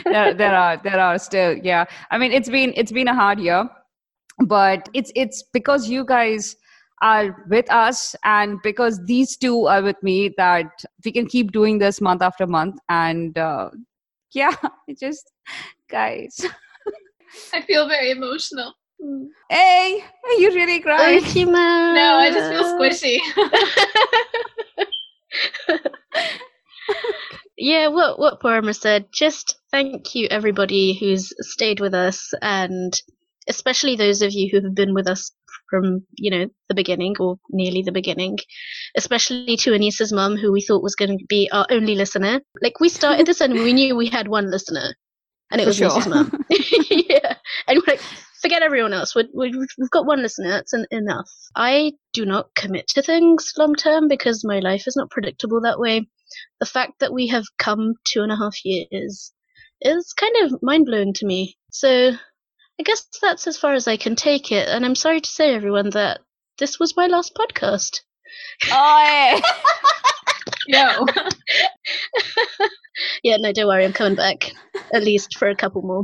there, there are there are still yeah i mean it's been it's been a hard year but it's it's because you guys are with us and because these two are with me that we can keep doing this month after month and uh, yeah it just guys I feel very emotional. Hey are you really crying? Ultima. No, I just feel squishy. yeah, what what Paroma said. Just thank you everybody who's stayed with us, and especially those of you who have been with us from you know the beginning or nearly the beginning. Especially to Anisa's mum, who we thought was going to be our only listener. Like we started this and we knew we had one listener, and it For was sure. Anisa's mum. yeah, and we're like. Forget everyone else. we we've got one listener. That's en- enough. I do not commit to things long term because my life is not predictable that way the fact that we have come two and a half years is kind of mind blowing to me. So I guess that's as far as I can take it. And I'm sorry to say, everyone, that this was my last podcast. oh, Yo. yeah, no, don't worry, I'm coming back at least for a couple more.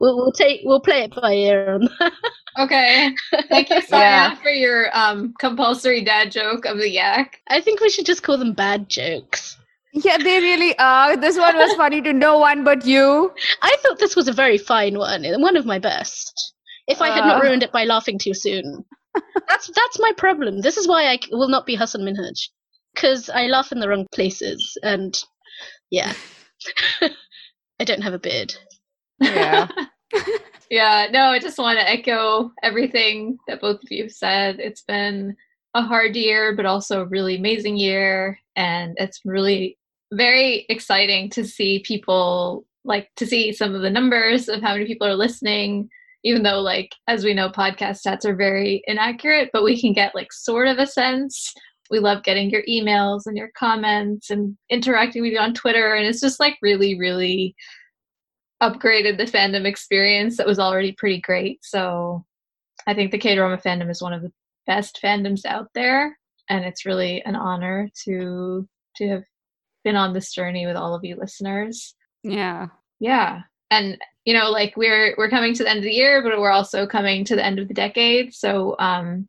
We'll, we'll take we'll play it by ear on that. Okay. Thank you, Saya, Yeah. for your um compulsory dad joke of the yak. I think we should just call them bad jokes. Yeah, they really are. This one was funny to no one but you. I thought this was a very fine one, and one of my best. If I had not Uh. ruined it by laughing too soon, that's that's my problem. This is why I will not be Hassan Minhaj, because I laugh in the wrong places, and yeah, I don't have a beard. Yeah. yeah, no, I just want to echo everything that both of you said. It's been a hard year, but also a really amazing year. And it's really very exciting to see people like to see some of the numbers of how many people are listening, even though, like, as we know, podcast stats are very inaccurate, but we can get like sort of a sense. We love getting your emails and your comments and interacting with you on Twitter. And it's just like really, really upgraded the fandom experience that was already pretty great. So I think the K drama fandom is one of the best fandoms out there, and it's really an honor to to have been on this journey with all of you listeners. Yeah. Yeah. And you know, like we're we're coming to the end of the year, but we're also coming to the end of the decade. So um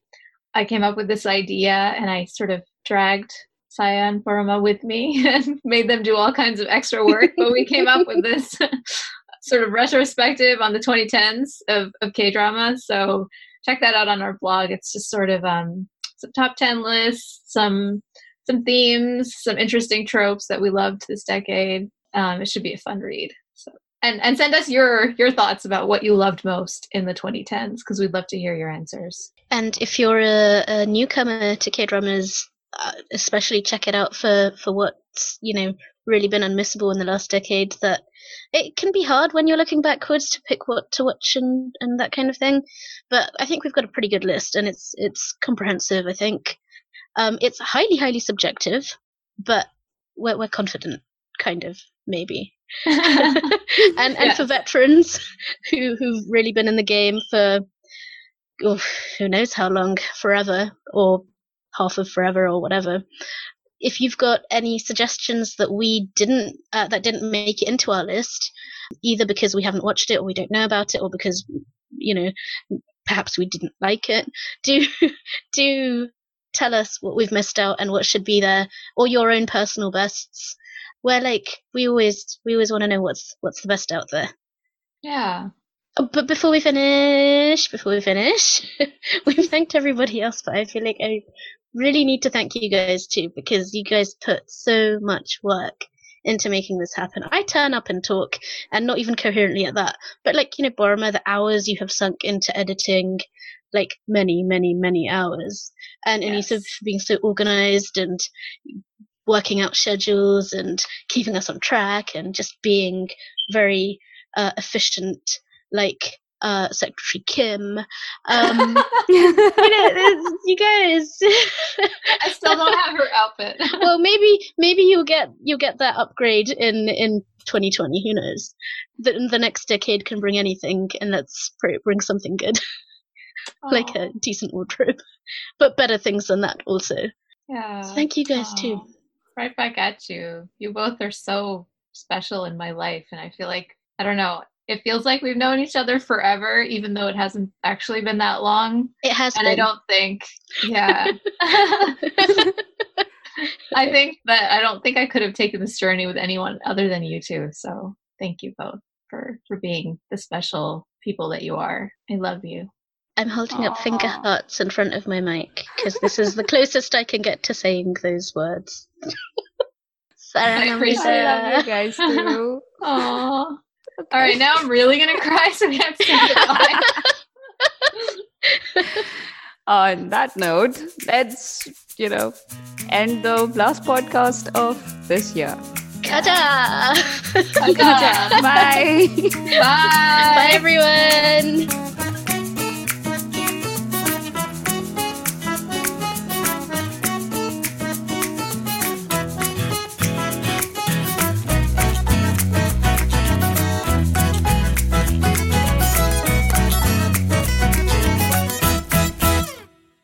I came up with this idea and I sort of dragged Saya and with me and made them do all kinds of extra work. but we came up with this sort of retrospective on the 2010s of, of K drama. So check that out on our blog. It's just sort of um, some top 10 lists, some some themes, some interesting tropes that we loved this decade. Um, it should be a fun read. So and and send us your your thoughts about what you loved most in the 2010s because we'd love to hear your answers. And if you're a, a newcomer to K dramas, uh, especially check it out for for what's you know really been unmissable in the last decade. That it can be hard when you're looking backwards to pick what to watch and and that kind of thing. But I think we've got a pretty good list, and it's it's comprehensive. I think um, it's highly highly subjective, but we're we're confident, kind of maybe. and and Yes. for veterans who who've really been in the game for oh, who knows how long, forever or half of forever or whatever. If you've got any suggestions that we didn't uh, that didn't make it into our list, either because we haven't watched it or we don't know about it, or because you know perhaps we didn't like it, do do tell us what we've missed out and what should be there, or your own personal bests. We're like we always we always want to know what's what's the best out there. yeah. Oh, but before we finish, before we finish, we've thanked everybody else, but I feel like I really need to thank you guys too because you guys put so much work into making this happen. I turn up and talk, and not even coherently at that, but like you know, Paroma, the hours you have sunk into editing, like many, many, many hours, and Anisa Yes. for being so organized and working out schedules and keeping us on track and just being very uh, efficient like uh, Secretary Kim. Um, you know, you guys. I still don't have her outfit. well, maybe maybe you'll get you'll get that upgrade in in 2020. Who knows? The, the next decade can bring anything, and let's it something good, like a decent wardrobe, but better things than that also. yeah. So thank you guys too. Right back at you. You both are so special in my life, and I feel like I don't know. It feels like we've known each other forever, even though it hasn't actually been that long. It has And I don't think, yeah. I think that I don't think I could have taken this journey with anyone other than you two. So thank you both for for being the special people that you are. I love you. I'm holding up finger hearts in front of my mic because this is the closest I can get to saying those words. I appreciate I love you guys too. Aww. All right, now I'm really gonna cry, so we have to say goodbye. On that note, let's, you know, end the last podcast of this year. Kada! Bye. Bye. Bye. Bye everyone!